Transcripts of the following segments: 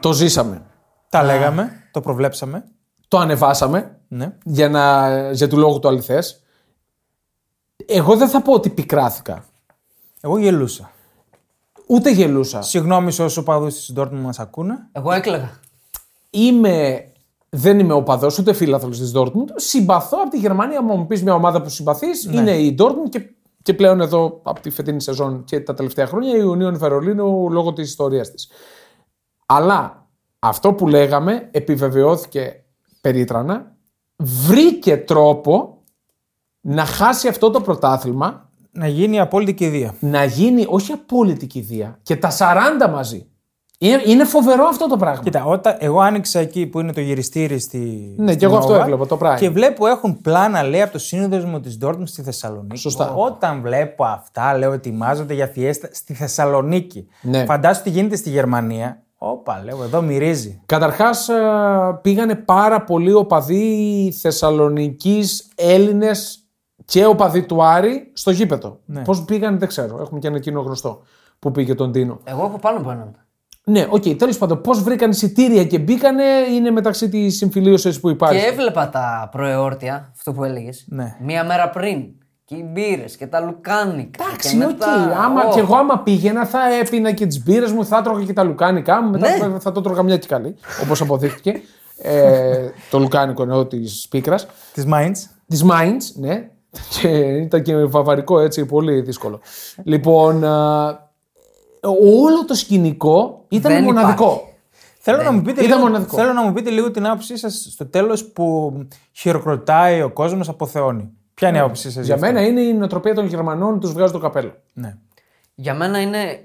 Το ζήσαμε. Τα λέγαμε, το προβλέψαμε. Το ανεβάσαμε Ναι. για, να, για του λόγου του αληθές. Εγώ δεν θα πω ότι πικράθηκα. Εγώ γελούσα. Ούτε γελούσα. Συγγνώμη σε όσους παδού της Dortmund μας ακούνε. Εγώ έκλαιγα. Είμαι, δεν είμαι οπαδός ούτε φίλαθλος της Dortmund. Συμπαθώ από τη Γερμανία. Μου πεις μια ομάδα που συμπαθείς είναι η Dortmund και, και πλέον εδώ από τη φετινή σεζόν και τα τελευταία χρόνια η Union Βερολίνου λόγω της ιστορίας της. Αλλά αυτό που λέγαμε επιβεβαιώθηκε περίτρανα. Βρήκε τρόπο να χάσει αυτό το πρωτάθλημα Να γίνει η απόλυτη κηδεία. να γίνει όχι απόλυτη κηδεία και τα 40 μαζί. Είναι, είναι φοβερό αυτό το πράγμα. Κοίτα, όταν, εγώ άνοιξα εκεί που είναι το γυριστήρι στη. Ναι, στη και εγώ αυτό Nova έβλεπα, το Prime. Και βλέπω έχουν πλάνα, λέει, από το σύνδεσμο της Dortmund στη Θεσσαλονίκη. Σωστά. Όταν βλέπω αυτά, λέω, ετοιμάζονται για φιέστα στη Θεσσαλονίκη. Ναι. Φαντάσου τι γίνεται στη Γερμανία. Όπα, λέω, εδώ μυρίζει. Καταρχάς ε, πήγανε πάρα πολλοί οπαδοί Θεσσαλονικής, Έλληνες και οπαδοί του Άρη στο γήπεδο. Ναι. Πώς πήγανε δεν ξέρω. Έχουμε και ένα εκείνο γνωστό που πήγε τον Τίνο. Εγώ έχω πάνω από έναν. Ναι, ok, okay, τέλος πάντων. Πώς βρήκαν εισιτήρια και μπήκανε είναι μεταξύ της συμφιλίωσης που υπάρχει. Και έβλεπα τα προεόρτια, αυτό που έλεγες. Ναι. Μία μέρα πριν. Και οι μπύρες και τα λουκάνικα. Εντάξει, και οκ. μετά- Άμα Ω, και εγώ άμα πήγαινα θα έπινα και τις μπύρες μου, θα τρώγα και τα λουκάνικά μου. Μετά Ναι. θα το τρώγα μια και καλή. Όπως αποδείχτηκε. ε, το λουκάνικο εννοώ της πίκρας. Της Mainz. Της Mainz, ναι. Και ήταν και βαβαρικό έτσι, πολύ δύσκολο. λοιπόν, α, όλο το σκηνικό ήταν Δεν μοναδικό. υπάρχει. Θέλω να, μου πείτε Ήταν λίγο, μοναδικό. θέλω να μου πείτε λίγο την άποψή σας στο τέλος που χειροκροτάει ο κόσμος, αποθεώνει. Ποια είναι η άποψή σας Για μένα είναι η νοοτροπία των Γερμανών, τους βγάζει το καπέλο. Ναι. Για μένα είναι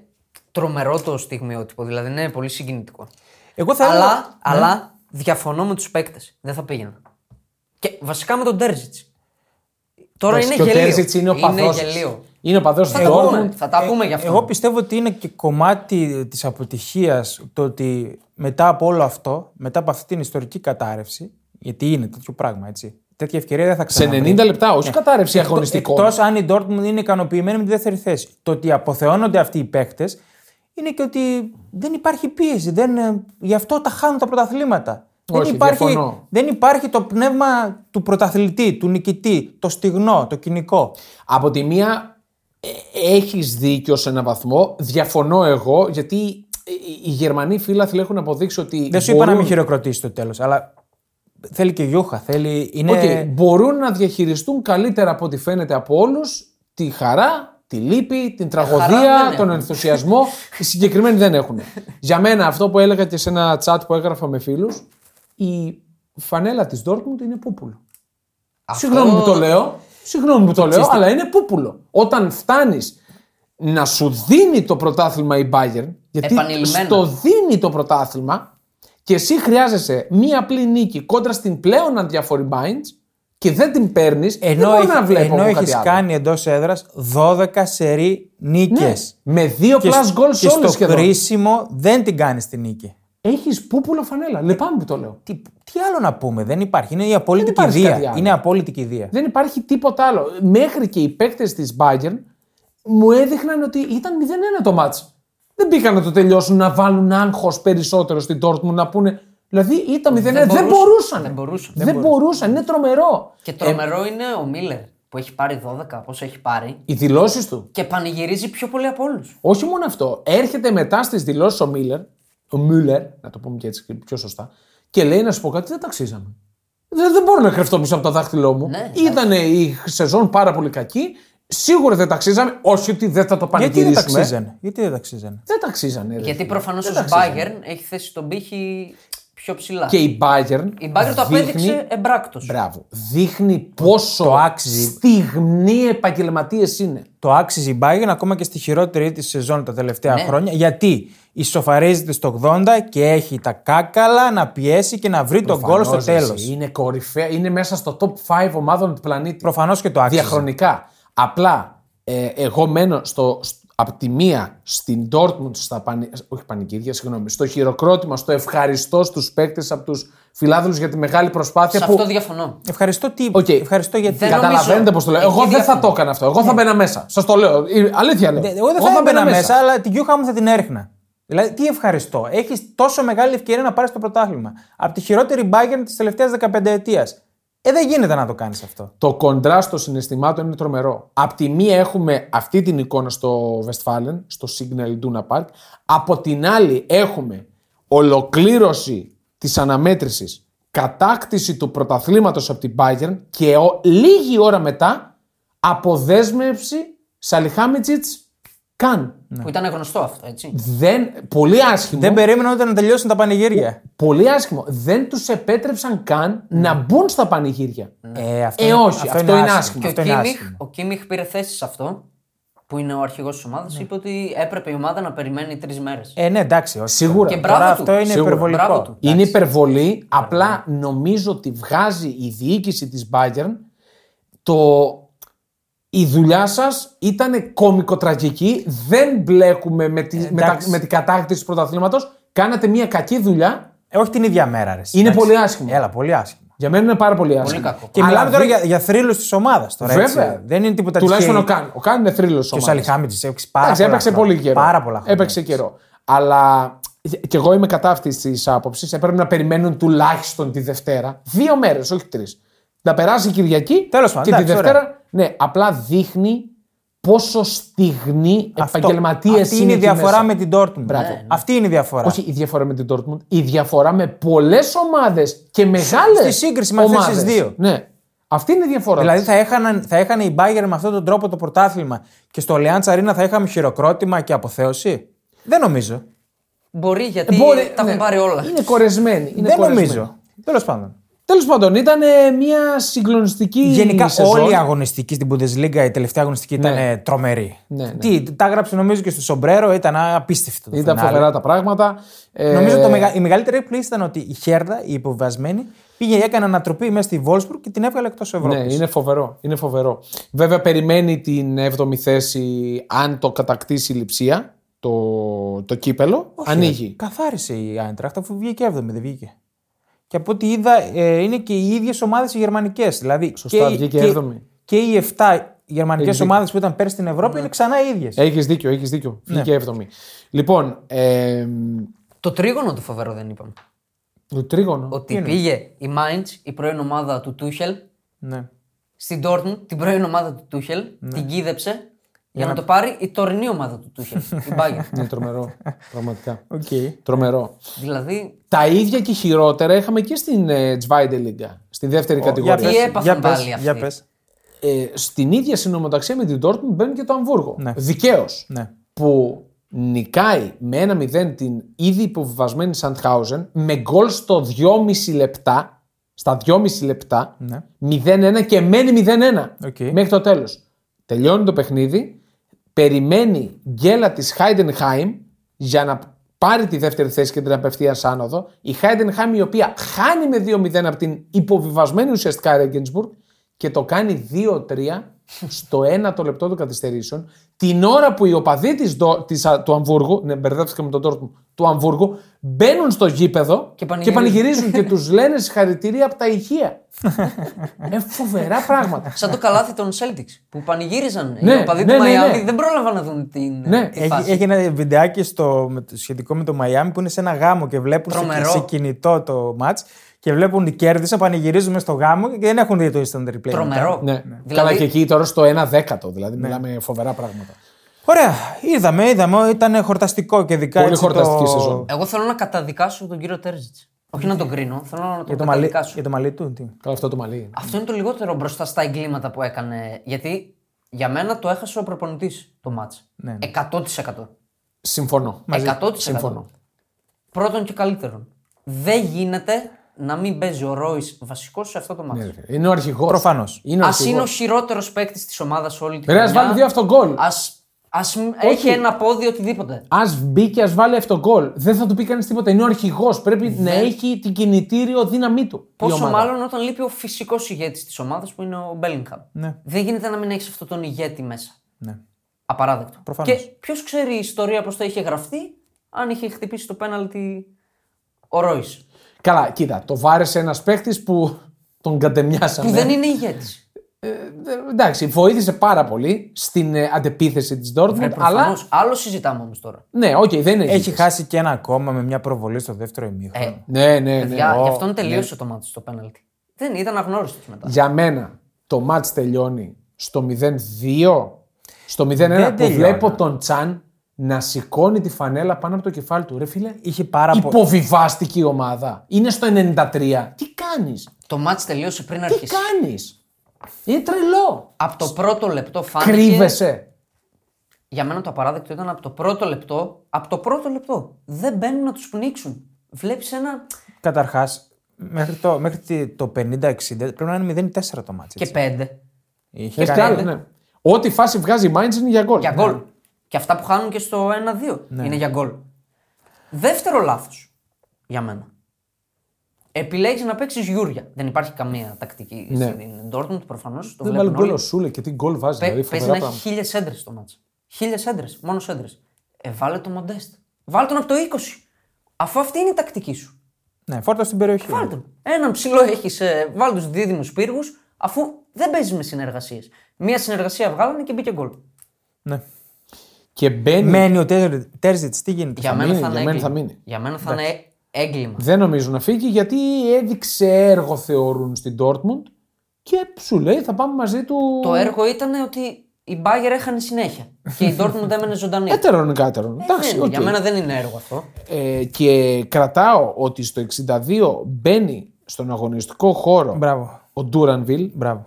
τρομερό το στιγμιότυπο. Δηλαδή είναι πολύ συγκινητικό. Εγώ θέλω. Αλλά, Ναι. αλλά διαφωνώ με τους παίκτες. Δεν θα πήγαινα. Και βασικά με τον Τέρζιτς. Τώρα Εντάξει, είναι και ο γελίο. Τέρζιτς είναι ο παδός Είναι της. γελίο. Είναι ο παδός Θα του τα Dortmund. πούμε, θα τα πούμε γι' αυτό. Ε, Εγώ πιστεύω ότι είναι και κομμάτι της αποτυχίας το ότι μετά από όλο αυτό, μετά από αυτή την ιστορική κατάρρευση, γιατί είναι τέτοιο πράγμα, έτσι. Τέτοια ευκαιρία δεν θα Σε ξαναβρει. 90 λεπτά, όχι κατάρρευση αγωνιστικών. Εκτός αν η Dortmund είναι ικανοποιημένη με τη δεύτερη θέση. Το ότι αποθεώνονται αυτοί οι παίκτες είναι και ότι δεν υπάρχει πίεση. Δεν, ε, γι' αυτό τα χάνουν τα πρωταθλήματα. Όχι, δεν, υπάρχει, διαφωνώ. δεν υπάρχει το πνεύμα του πρωταθλητή, του νικητή, το στιγνό, το κυνικό. Από τη μία ε, έχεις δίκιο σε έναν βαθμό, διαφωνώ εγώ, γιατί ε, οι Γερμανοί φίλαθλοι έχουν αποδείξει ότι Δεν σου είπα να μπορούν, μην χειροκροτήσει το τέλος, αλλά θέλει και γιούχα. Θέλει, είναι... Οκ, μπορούν να διαχειριστούν καλύτερα από ό,τι φαίνεται από όλους τη χαρά, τη λύπη, την χαρά τραγωδία, δεν τον έχουν. ενθουσιασμό. Οι συγκεκριμένοι δεν έχουν. Για μένα αυτό που έλεγα και σε ένα chat που έγραφα με φίλους, η φανέλα της Dortmund είναι πούπουλο. Αυτό- Συγγνώμη που το λέω, συγγνώμη που το λέω, αλλά είναι πούπουλο. Όταν φτάνεις να σου δίνει το πρωτάθλημα η Bayern, γιατί Επανειλημμένα. στο δίνει το πρωτάθλημα και εσύ χρειάζεσαι μία απλή νίκη κόντρα στην πλέον αδιάφορη Mainz και δεν την παίρνεις, δεν Ενώ, μπορώ έχει, να βλέπω ενώ εγώ έχεις κάτι άλλο. κάνει εντός έδρας 12 σερή νίκες. Ναι, με δύο Και, plus σ- goal και σε όλες στο σχεδόν. κρίσιμο δεν την κάνεις τη νίκη. Έχεις πούπουλο φανέλα. Λυπάμαι που το λέω. Τι, τι άλλο να πούμε, δεν υπάρχει. Είναι η απόλυτη Δεν υπάρχει κάτι κηδεία. άλλο. Είναι απόλυτη κηδεία. Δεν υπάρχει τίποτα άλλο. Μέχρι και οι παίκτες της Bayern μου έδειχναν ότι ήταν 0-1 το μάτς. Δεν μπήκαν να το τελειώσουν, να βάλουν άγχος περισσότερο στην Dortmund, να πούνε. Δηλαδή ήταν 0-1. Δεν, μπορούσαν. μπορούσαν. Δεν μπορούσαν. Δεν, μπορούσαν. Είναι τρομερό. Και τρομερό είναι ο Μίλλερ που έχει πάρει 12, πόσο έχει πάρει. Οι δηλώσεις του. Και πανηγυρίζει πιο πολύ από όλους. Όχι μόνο αυτό. Έρχεται μετά στις δηλώσεις ο Μίλλερ, ο Μίλλερ, να το πούμε και έτσι πιο σωστά, και λέει να σου πω κάτι, δεν ταξίζαμε. Δεν, δεν μπορώ να κρυφτώ πίσω από το δάχτυλό μου. Ναι, Ήταν η σεζόν πάρα πολύ κακή. Σίγουρα δεν ταξίζαμε. Όχι ότι δεν θα το Γιατί δεν πανηγυρίσουμε. ταξίζανε; Γιατί δεν ταξίζανε; Δεν ταξίζανε. ρε. Γιατί προφανώς Δεν ο ταξίζανε. Bayern έχει θέσει τον πήχη πιο ψηλά. Και η Bayern. Η Bayern το δείχνει- απέδειξε εμπράκτως. Μπράβο. Δείχνει πόσο το άξιζε. στιγνοί επαγγελματίες είναι. Το άξιζε η Bayern ακόμα και στη χειρότερη της σεζόν τα τελευταία Ναι. χρόνια. Γιατί ισοφαρίζεται στο 80 και έχει τα κάκαλα να πιέσει και να βρει το γκολ στο Προφανώς, τέλος. εσύ, Είναι κορυφαία. Είναι μέσα στο top 5 ομάδων του πλανήτη. Προφανώς και το άξιζε. Διαχρονικά. Απλά ε, εγώ μένω στο, στο- από τη μία στην Dortmund, στα πανη, όχι πανηγύρια, συγγνώμη, στο χειροκρότημα, στο ευχαριστώ στους παίκτες από τους φιλάθλους για τη μεγάλη προσπάθεια Σε που... αυτό διαφωνώ. Ευχαριστώ τι. Οκ. Ευχαριστώ γιατί. Δεν Καταλαβαίνετε νομίζω. πώς το λέω. Εκεί Εγώ δεν θα διαφωνώ. το έκανα αυτό. Εγώ θα μπαίνα μέσα. Σας το λέω. Η- Αλήθεια λέω. Ναι, Εγώ δεν θα έμπαινα μέσα, αλλά την γιούχα μου θα την έριχνα. Δηλαδή, τι ευχαριστώ. Έχεις τόσο μεγάλη ευκαιρία να πάρεις το πρωτάθλημα. Από τη χειρότερη Bayern της τελευταίας 15 ετίας. Ε, δεν γίνεται να το κάνεις αυτό. Το κοντράστο συναισθημάτων είναι τρομερό. Απ' τη μία έχουμε αυτή την εικόνα στο Westfalen, στο Signal Duna Park. Από την άλλη έχουμε ολοκλήρωση της αναμέτρησης, κατάκτηση του πρωταθλήματος από την Bayern και ο- λίγη ώρα μετά αποδέσμευση Σαλιχάμιτζιτς καν. Που ήταν γνωστό αυτό, έτσι. Δεν, πολύ άσχημο. Δεν περίμενα ούτε να τελειώσουν τα πανηγύρια. Πολύ άσχημο. Δεν τους επέτρεψαν καν να μπουν στα πανηγύρια. Ε, αυτό, Ε, όχι, αυτό είναι άσχημο. Και ο Αυτό είναι Κίμιχ, άσχημο. ο Κίμιχ πήρε θέση σε αυτό, που είναι ο αρχηγός της ομάδας, είπε ότι έπρεπε η ομάδα να περιμένει τρεις μέρες. Ε, ναι, εντάξει. όχι. Σίγουρα. Και Τώρα μπράβο του. αυτό είναι Σίγουρα. υπερβολικό. Μπράβο του. Είναι υπερβολή. Απλά νομίζω ότι βγάζει η διοίκηση της Bayern το... Η δουλειά σας ήταν κομικοτραγική. Δεν μπλέκουμε με, τη, με, τα, εντάξει. με την κατάκτηση του πρωταθλήματος. Κάνατε μια κακή δουλειά. Ε, όχι την ίδια μέρα. Ρε, εσύ, Είναι εντάξει. πολύ άσχημο. Έλα, πολύ άσχημο. Για μένα είναι πάρα πολύ άσχημο. κακό. Και Αλλά μιλάμε τώρα δεν- για, για θρύλους της ομάδας. Τώρα, Βέβαια. έτσι. Δεν είναι τίποτα Τουλάχιστον τυχαίο. ο Καν. Ο Καν είναι θρύλος Και ο Σαλιχάμιτζης έπαιξε πάρα Εντάξει, πολλά έπαιξε χρόνια. πολύ καιρό. Πάρα πολλά χρόνια. Έπαιξε καιρό. Αλλά και εγώ είμαι κατά αυτή τη άποψης. Έπρεπε να περιμένουν τουλάχιστον τη Δευτέρα. Δύο μέρες, όχι τρεις. Να περάσει η Κυριακή Τέλος πάντων, και τη εντάξει, Δευτέρα. Ναι, απλά δείχνει πόσο στιγνοί Αυτό- επαγγελματίες Αυτή είναι η διαφορά με την Dortmund. Μπράβο. Ναι. Αυτή είναι η διαφορά. Όχι η διαφορά με την Dortmund, η διαφορά με πολλές ομάδες και μεγάλες. στη σύγκριση με αυτές τις δύο. Ναι. Αυτή είναι η διαφορά. Δηλαδή θα έχανε, θα έχανε η Bayern με αυτόν τον τρόπο το πρωτάθλημα και στο Allianz Arena θα είχαμε χειροκρότημα και αποθέωση; Δεν νομίζω. Μπορεί γιατί Μπορεί- τα έχουν ναι. πάρει όλα. Είναι κορεσμένοι. Είναι Δεν κορεσμένοι. νομίζω. Τέλος πάντων. Τέλος πάντων, ήταν ε, μια συγκλονιστική. Γενικά σεζόν. όλη η αγωνιστική στην Bundesliga, η τελευταία αγωνιστική ήταν Ναι. ε, τρομερή. Ναι, ναι. Τι, τα έγραψε νομίζω και στο Σομπρέρο, ήταν απίστευτο. το Ήταν φινάλε. φοβερά τα πράγματα. Ε, Νομίζω το μεγα... η μεγαλύτερη έκπληξη ήταν ότι η Χέρδα, η υποβιβασμένη, πήγε έκανε ανατροπή μέσα στη Βόλσμπουργκ και την έβγαλε εκτός Ευρώπης. Ναι, είναι φοβερό. είναι φοβερό. Βέβαια, περιμένει την 7η θέση αν το κατακτήσει η λειψία, το, το κύπελο. ανοίγει. Καθάρισε η Άιντραχτ αφού βγήκε 7η, δεν βγήκε. Και από ό,τι είδα, ε, είναι και οι ίδιες ομάδες οι γερμανικές. Δηλαδή Σωστά, και, βγήκε και, έβδομη. και οι 7 γερμανικές Έχεις ομάδες που ήταν πέρσι στην Ευρώπη είναι ξανά οι ίδιες. Έχεις δίκιο, έχεις δίκιο. Βγήκε 7η. Λοιπόν, ε, Το τρίγωνο το φοβερό δεν είπαμε. το τρίγωνο. Ότι πήγε η Mainz, η πρώην ομάδα του Τούχελ, Ναι. στην Dortmund, την πρώην ομάδα του Τούχελ, την κίδεψε για να το πάρει η τωρινή ομάδα του Τούχελ, η Bayern. Είναι τρομερό. πραγματικά. Okay. Τρομερό. δηλαδή, Τα ίδια και χειρότερα είχαμε και στην ε, Zweite Liga, στη δεύτερη κατηγορία. Τι έπαθαν για πες, πάλι αυτοί. για πες. ε, στην ίδια συνομοταξία με την Dortmund μπαίνει και το Αμβούργο. Ναι. Δικαίως. Ναι. Που νικάει με ένα 0 την ήδη υποβιβασμένη Σαντχάουζεν με γκολ στο 2,5 λεπτά. Στα 2,5 λεπτά. Ναι. 0-1 και μένει 0-1 Οκ. μέχρι το τέλος. Τελειώνει το παιχνίδι. Περιμένει γκέλα της Heidenheim για να πάρει τη δεύτερη θέση και την απευθεία άνοδο. Η Heidenheim η οποία χάνει με 2-0 από την υποβιβασμένη ουσιαστικά Regensburg και το κάνει 2-3 στο ένατο λεπτό των καθυστερήσεων. Την ώρα που οι οπαδοί της, Ντο- της, α, του Αμβούργου, ναι, μπερδεύτηκα με τον Dortmund, του Αμβούργου, μπαίνουν στο γήπεδο Και και πανηγυρίζουν. πανηγυρίζουν και τους λένε συγχαρητήρια από τα ηχεία. ε, φοβερά πράγματα. σαν το καλάθι των Celtics που πανηγύριζαν Ναι, οι οπαδοί ναι, του ναι, ναι. Miami, δεν πρόλαβαν να δουν την, Ναι. τη Έχει, φάση. έχει ένα βιντεάκι στο, με το- σχετικό με το Miami που είναι σε ένα γάμο και βλέπουν σε, Τρομερό. σε κινητό το match και βλέπουν ότι κέρδισαν, πανηγυρίζουν μες στο γάμο και δεν έχουν δει το instant replay. Τρομερό. Ναι. Δηλαδή- Καλά και εκεί τώρα στο 1 δέκατο, δηλαδή μιλάμε φοβερά πράγματα. Ωραία, είδαμε, είδαμε, ήταν χορταστικό και ειδικά Πολύ έτσι χορταστική το... σεζόν. Εγώ θέλω να καταδικάσω τον κύριο Τέρζιτς. Όχι να τον κρίνω, θέλω να τον Για το, μαλλί, καταδικάσω. για το μαλλί του, τι; Καλά, αυτό το μαλλί. είναι. Αυτό είναι το λιγότερο μπροστά στα εγκλήματα που έκανε. Γιατί για μένα το έχασε ο προπονητής το μάτς. Ναι, 100%. Συμφωνώ. 100%. Συμφωνώ. Πρώτον και καλύτερον. Δεν γίνεται να μην παίζει ο Ρόις βασικός σε αυτό το μάτς. Ναι, ρε, Είναι ο αρχηγός. Προφανώς. Είναι ο Α είναι ο αρχηγός. χειρότερος παίκτης της ομάδας όλη τη Ρε, ας βάλει δύο αυτογκόλ. Ας, ας μ- έχει ένα πόδι οτιδήποτε. Α μπει και ας βάλει αυτογκόλ. Δεν θα του πει κανείς τίποτα. Είναι ο αρχηγός. Πρέπει να έχει την κινητήριο δύναμή του. η Πόσο ομάδα. μάλλον όταν λείπει ο φυσικός ηγέτης της ομάδας που είναι ο Μπέλιγχαμ. Ναι. Δεν γίνεται να μην έχεις αυτόν τον ηγέτη μέσα. Ναι. Απαράδεκτο. Προφανώς. Και ποιος ξέρει η ιστορία πώς θα είχε γραφτεί αν είχε χτυπήσει το πέναλτι ο Ρόις. Καλά, κοίτα, το βάρεσε ένας παίχτης που τον κατεμιάσαμε. Που δεν είναι ηγέτης. Ε, εντάξει, βοήθησε πάρα πολύ στην ε, αντεπίθεση της Dortmund, αλλά. Προφανώς. Άλλο συζητάμε όμως τώρα. Ναι, οκ, δεν είναι. Έχει χάσει και ένα ακόμα με μια προβολή στο δεύτερο ημίχρονο. Ε, Ναι, ναι, ναι. παιδιά, Ω, γι' αυτόν τελείωσε το μάτι στο πέναλτι. Δεν ήταν αγνώριστος μετά. Για μένα το μάτς τελειώνει στο 0-2, στο 0-1 που τελειώνει. βλέπω τον Τσάν να σηκώνει τη φανέλα πάνω από το κεφάλι του. Ρε φίλε, Είχε πάρα πολύ. υποβιβάστηκε η ομάδα. Είναι στο 93. Τι κάνεις, Το μάτς τελείωσε πριν τι αρχίσει. κάνεις; Είναι τρελό. Από το πρώτο λεπτό φάνηκε. Κρύβεσαι. Για μένα το απαράδεκτο ήταν από το πρώτο λεπτό. Από το πρώτο λεπτό. Δεν μπαίνουν να τους πνίξουν. Βλέπεις ένα. Καταρχάς, μέχρι το, μέχρι τη- το 50-60 πρέπει να είναι 0-4 το μάτι. και πέντε. Είχε Έχει κάνει- άλλο, ναι. Ό,τι φάση βγάζει η Mainz είναι για γκολ. Για γκολ. Και αυτά που χάνουν και στο 1-2 Ναι. είναι για γκολ. Δεύτερο λάθος για μένα. Επιλέγεις να παίξεις Γιούρια. Δεν υπάρχει καμία τακτική Ναι. στην Dortmund προφανώς. Το Δεν βάλει βλέπουν γκολ όλοι. ο Σούλε και τι γκολ βάζει. Πε- Δηλαδή, Παίζει φοβερά να έχει πράγματα. χίλιες έντρες το μάτσα. Χίλιες έντρες. Μόνος έντρες. Ε, βάλε το Μοντέστ. Βάλε τον από το 20. Αφού αυτή είναι η τακτική σου. Ναι, φόρτα στην περιοχή. Βάλε τον. Έναν ψηλό έχεις. Ε, βάλε τους δίδυμους πύργους, αφού δεν παίζεις με συνεργασίες. Μία συνεργασία βγάλανε και μπήκε γκολ. Ναι. Και μπαίνει. Μένει ο Τέρζιτς, τι γίνεται. Για Θα μένα μείνει, θα είναι για μένα έγκλημα. θα μείνει. Για μένα θα είναι έγκλημα. Δεν νομίζω να φύγει γιατί έδειξε έργο θεωρούν στην Dortmund και σου λέει θα πάμε μαζί του. Το έργο ήταν ότι η Μπάγερν έχανε συνέχεια. και η Dortmund έμενε ζωντανή. Έτερον ή κάτερον. Εντάξει, Δεν- οκ. Για μένα δεν είναι έργο αυτό. Ε, και κρατάω ότι στο 62 μπαίνει στον αγωνιστικό χώρο Μπράβο. ο Ντούρανβιλ, Μπράβο.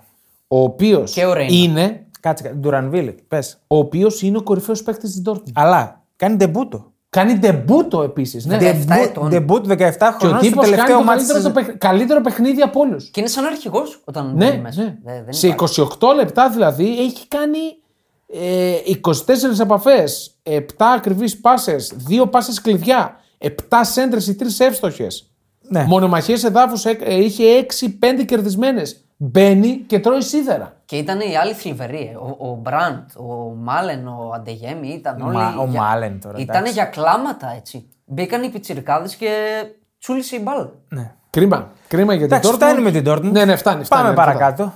ο οποίος Και ο Ρέινα. είναι, Κάτσε, κάτσε. Ντουρανβίλ, πες. ο οποίος είναι ο κορυφαίος παίκτης της Dortmund. Αλλά κάνει ντεμπούτο. Κάνει ντεμπούτο επίσης. Ναι. 17 ετών. Ντεμπούτο 17 Και ο χρονών στο τύπος κάνει τελευταίο το μάτι. καλύτερο, το παιχ- καλύτερο παιχνίδι από όλους. Και είναι σαν αρχηγός όταν Ναι, μπαίνει μέσα. ναι. Δεν- δεν Σε υπάρχει. 28 λεπτά δηλαδή έχει κάνει ε, 24 επαφές, 7 ακριβείς πάσες, 2 πάσες κλειδιά, 7 σέντρες ή 3 εύστοχες. Ναι. Μονομαχίες εδάφους είχε 6-5 κερδισμένες. Μπαίνει και τρώει σίδερα. Και ήταν οι άλλοι θλιβεροί. ε. Ο, ο Μπραντ, ο Μάλεν, ο Αντεγέμι ήταν όλοι. Μα- ο για- Μάλεν τώρα, Ήταν εντάξει. για κλάματα έτσι. Μπήκαν οι πιτσιρικάδες και τσούλησε η μπάλα. Ναι. Κρίμα. Κρίμα για την Εντάξει, Dortmund. φτάνει με την Dortmund. Ναι, ναι, φτάνει. φτάνει Πάμε αρκετά. παρακάτω.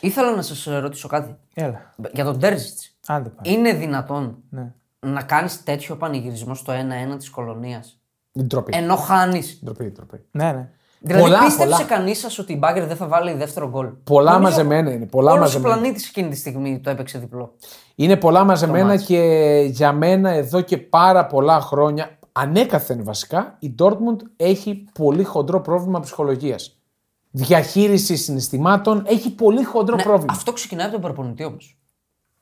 Ήθελα να σας ρωτήσω κάτι. Έλα. Για τον Τέρζιτ. Άντε πάμε. Είναι δυνατόν Ναι. να κάνεις τέτοιο πανηγυρισμό στο 1-1 της κολονίας. Είναι ντροπή. Ενώ χάνεις; Ντροπή, ντροπή. Ναι, ναι. Δηλαδή Πολλά, πίστεψε πολλά. κανείς σας ότι η Μπάγκερ δεν θα βάλει δεύτερο γκολ; Πολλά Νομίζω μαζεμένα είναι, πολλά όλος μαζεμένα. ο πλανήτης εκείνη τη στιγμή το έπαιξε διπλό. Είναι πολλά μαζεμένα μάτς. και για μένα εδώ και πάρα πολλά χρόνια, ανέκαθεν βασικά, η Dortmund έχει πολύ χοντρό πρόβλημα ψυχολογίας. Διαχείριση συναισθημάτων έχει πολύ χοντρό Ναι, πρόβλημα. αυτό ξεκινάει από τον προπονητή όμως.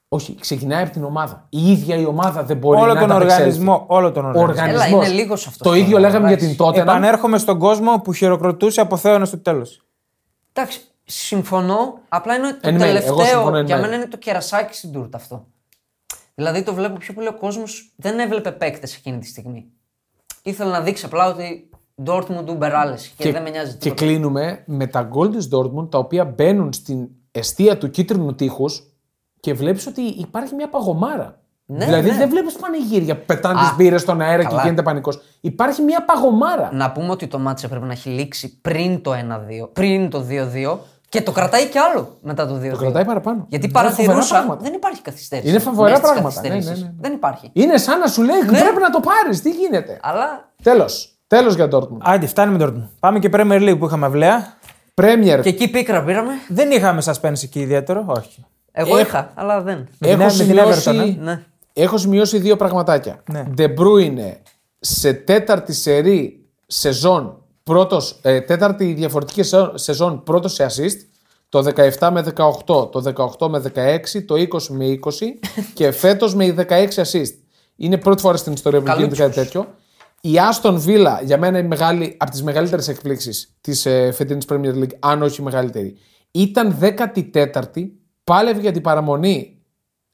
Όχι, ξεκινάει από την ομάδα. Η ίδια η ομάδα δεν μπορεί Όλο να τον ανταπεξέλθει. οργανισμό. Όλο τον Ο οργανισμό. οργανισμός. Έλα, είναι λίγος αυτός Το τώρα, ίδιο λέγαμε για εντάξει. την τότε. Επανέρχομαι στον κόσμο που χειροκροτούσε από θέωνα στο τέλος. Εντάξει, συμφωνώ. Απλά είναι το Εν μέρει, εγώ τελευταίο. συμφωνώ εν για μέρει. μένα είναι το κερασάκι στην τούρτα αυτό. Δηλαδή το βλέπω πιο πολύ ο κόσμος δεν έβλεπε παίκτες εκείνη τη στιγμή. Ήθελε να δείξει απλά ότι Dortmund Uber άλλες και, δεν με νοιάζει και τίποτα. κλείνουμε με τα γκολ της Dortmund τα οποία μπαίνουν στην αιστεία του κίτρινου τείχους και βλέπεις ότι υπάρχει μια παγωμάρα. Ναι, δηλαδή ναι. δεν βλέπεις πανηγύρια που πετάνε Α, τις μπύρες στον αέρα και καλά. γίνεται πανικός. Υπάρχει μια παγωμάρα. Να πούμε ότι το μάτς έπρεπε να έχει λήξει πριν το 1-2, πριν το 2-2 και το κρατάει κι άλλο μετά το 2-2. Το κρατάει παραπάνω. Γιατί Είναι φοβερά παρατηρούσα, πράγματα. δεν υπάρχει καθυστέρηση. Είναι φοβερά μέσα στις πράγματα. Ναι, καθυστερήσεις. ναι, ναι, ναι. Δεν υπάρχει. Είναι σαν να σου λέει Ναι. πρέπει να το πάρεις. Τι γίνεται. Αλλά Τέλος. Τέλος για Dortmund. Άντε, φτάνει με τον Πάμε και Premier League που είχαμε αυλαία. Premier. και εκεί πίκρα πήραμε. Δεν είχαμε suspense εκεί ιδιαίτερο, όχι. Εγώ Έχ- είχα, αλλά δεν. Με την- Έχω με την σημειώσει, Everton, ε. Ναι. έχω σημειώσει δύο πραγματάκια. Ναι. De Bruyne σε τέταρτη σερή σεζόν, πρώτος, ε, τέταρτη διαφορετική σεζόν- σεζόν πρώτος σε assist, το 17 με 18, το 18 με 16, το 20 με 20 και φέτος με 16 assist. Είναι πρώτη φορά στην ιστορία που γίνεται κάτι τέτοιο. Η Aston Villa για μένα είναι μεγάλη, από τις μεγαλύτερες εκπλήξεις της ε, φετινής Premier League, αν όχι η μεγαλύτερη. Ήταν 14η, πάλευε για την παραμονή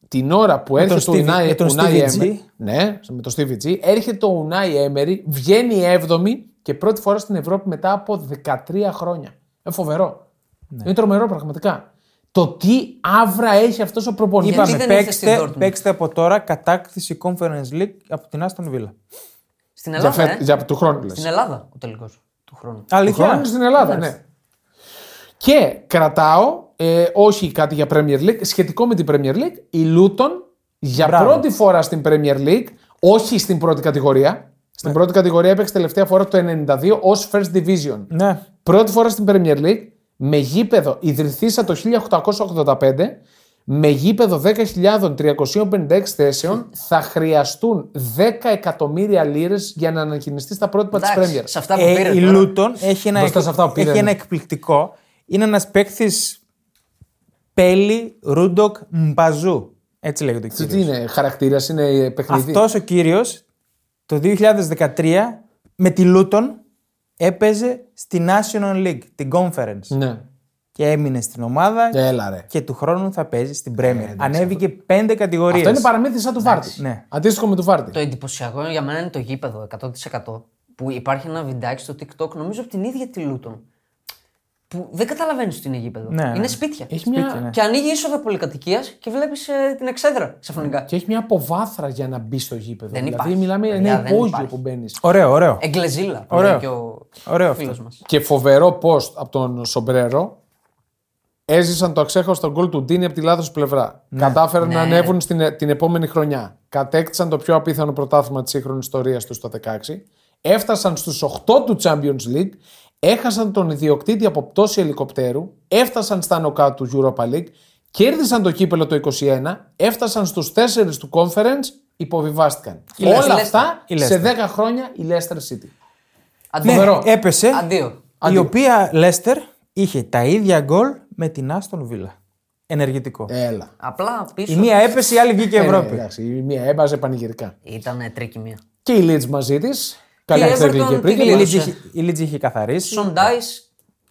την ώρα που Με έρχεται τον ο Stevie- Unai με τον Unai Stevie G. Emery. Ναι, με τον Stevie G. Έρχεται ο Unai Emery, βγαίνει 7η και πρώτη φορά στην Ευρώπη μετά από 13 χρόνια. Είναι φοβερό. Ναι. Είναι τρομερό πραγματικά. Το τι άβρα έχει αυτός ο προπονητής. Γιατί Είπαμε, δεν ήρθε στην παίξτε, Dortmund? παίξτε από τώρα κατάκτηση Conference League από την Aston Villa. Στην Για, Ελλάδα. φε... ε; για του χρόνου λες. Στην Ελλάδα ο τελικός του χρόνου. Του χρόνου Αλήθεια. στην Ελλάδα, ναι. Και κρατάω ε, όχι κάτι για Premier League, σχετικό με την Premier League, η Luton για Μπράβο. πρώτη φορά στην Premier League, όχι στην πρώτη κατηγορία. Στην πρώτη κατηγορία έπαιξε τελευταία φορά το 92 ως First Division. Ναι. Πρώτη φορά στην Premier League, με γήπεδο ιδρυθήσα το 1885, με γήπεδο 10.356 θέσεων, θα χρειαστούν 10 εκατομμύρια λίρες για να ανακοινιστεί στα πρότυπα της Εντάξει, Premier. σε αυτά που Ε, πήρε η τώρα. Λούτον έχει ένα, Μπροστά σε αυτά που πήρε, έχει ναι. ένα εκπληκτικό. Είναι ένας παίκτης Πέλι Ρούντοκ Μπαζού. Έτσι λέγεται ο Τι κύριος. είναι, χαρακτήρας, είναι παιχνίδι; Αυτός ο κύριος το 2013 με τη Λούτον έπαιζε στη National League, την Conference. Ναι. Και έμεινε στην ομάδα Έλα ρε. και του χρόνου θα παίζει στην Premier. Ανέβηκε πέντε κατηγορίες. Αυτό είναι παραμύθι σαν του Βάρτη. ναι. Αντίστοιχο με του Βάρτη. Το εντυπωσιακό για μένα είναι το γήπεδο 100% που υπάρχει ένα βιντεάκι στο TikTok, νομίζω από την ίδια τη Λούτον. Που δεν καταλαβαίνεις ότι είναι γήπεδο. Ναι, ναι. Είναι σπίτια. Έχει μια... Σπίτια, ναι. Και ανοίγει είσοδο πολυκατοικίας και βλέπεις την εξέδρα ξαφνικά. Και έχει μια αποβάθρα για να μπει στο γήπεδο. Δεν δηλαδή υπάρχει. μιλάμε για Παιδιά, ένα δεν υπόγειο υπάρχει. που μπαίνεις. Ωραίο, ωραίο. Εγκλεζίλα. που Ωραίο. λέει και ο Ωραίο φίλος αυτό. μας. Και φοβερό post από τον Σομπρέρο. Έζησαν το αξέχαστο γκολ του Ντίνι από τη λάθος πλευρά. Κατάφεραν να ανέβουν στην, την επόμενη χρονιά. Κατέκτησαν το πιο απίθανο πρωτάθλημα της σύγχρονης ιστορίας τους στο 16. Έφτασαν στους 8 του Champions League. Έχασαν τον ιδιοκτήτη από πτώση ελικοπτέρου. Έφτασαν στα νοκά του Europa League. Κέρδισαν το κύπελο το 21. Έφτασαν στους 4 του Conference. Υποβιβάστηκαν. Η Leicester. Όλα αυτά Η σε Leicester. 10 χρόνια η Leicester City. Αντίο. Ναι, Φοβερό. έπεσε. Αντίο. Η Αντίο. οποία Λέστερ είχε τα ίδια γκολ με την Άστον Βίλα. Ενεργητικό. Έλα. Απλά Η πίσω μία έπεσε, η άλλη βγήκε Ε, ναι, Ευρώπη. εντάξει, η μία έβαζε πανηγυρικά. ήταν τρίκη μία. Και η Leeds μαζί της. Καλή η εξέγγλικη Everton πριν. τι η δήλωσε. Λίτζ είχε- η Λίτζ είχε καθαρίσει. Σον Ντάι.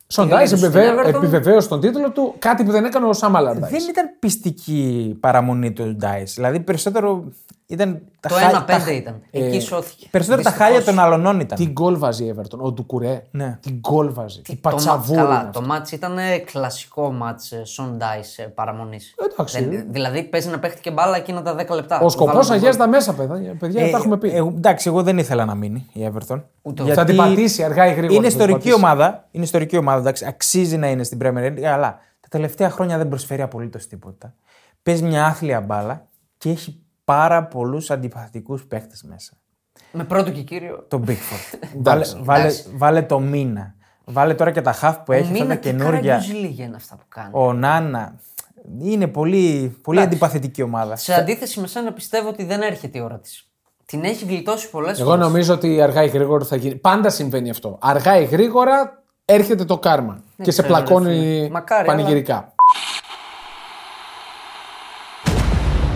Στον Leeds Dice στην επιβεβαίω- Everton. επιβεβαίωσε τον τίτλο του κάτι που δεν έκανε ο Σαμ Allardyce. Δεν ήταν πιστική παραμονή του Ντάις. Δηλαδή περισσότερο ήταν. Τα Το χάλια- 1-5 τα- ήταν. Εκεί σώθηκε. Περισσότερο τα Δυστυχώς. χάλια των αλωνών ήταν. Τι γκολ βάζει η Everton. Ο Ντουκουρέ. Ναι. Τι γκολ βάζει. Τι Το μα- πατσαβούρ. είναι Καλά, αυτό. το μάτς ήταν κλασικό μάτς Σον Ντάι παραμονής. Εντάξει. Δηλαδή παίζει να παίχτηκε μπάλα εκείνα τα 10 λεπτά. Ο σκοπός Βάλαμε τον αγιάζει γκολ. τα μέσα, παιδιά. παιδιά Ε, τα έχουμε πει. ε, εντάξει, εγώ δεν ήθελα να μείνει η Everton. Ούτε Γιατί Θα την πατήσει αργά ή γρήγορα. Είναι θα την ιστορική πατήσει. ομάδα. Είναι ιστορική ομάδα. Εντάξει, αξίζει να είναι στην Premier League, αλλά τα τελευταία χρόνια δεν προσφέρει απολύτως τίποτα. Παίζει μια άθλια μπάλα και έχει πάρα πολλούς αντιπαθητικούς παίχτε μέσα. Με πρώτο και κύριο. Το Bigford. βάλε, Εντάξει, βάλε, εντάξει. βάλε το Μίνα. Βάλε τώρα και τα χαφ που έχεις, αυτά Μήνα τα τι καινούργια. λίγα είναι αυτά που κάνει. Ο Νάνα. Είναι πολύ, πολύ Εντάξει. αντιπαθητική ομάδα. Σε αντίθεση με σένα πιστεύω ότι δεν έρχεται η ώρα της. Την έχει γλιτώσει πολλές φορές. Εγώ νομίζω ότι αργά ή γρήγορα θα γίνει. Πάντα συμβαίνει αυτό. Αργά ή γρήγορα έρχεται το κάρμα. και σε ξέρω, ρε πλακώνει φίλε. Μακάρι, πανηγυρικά.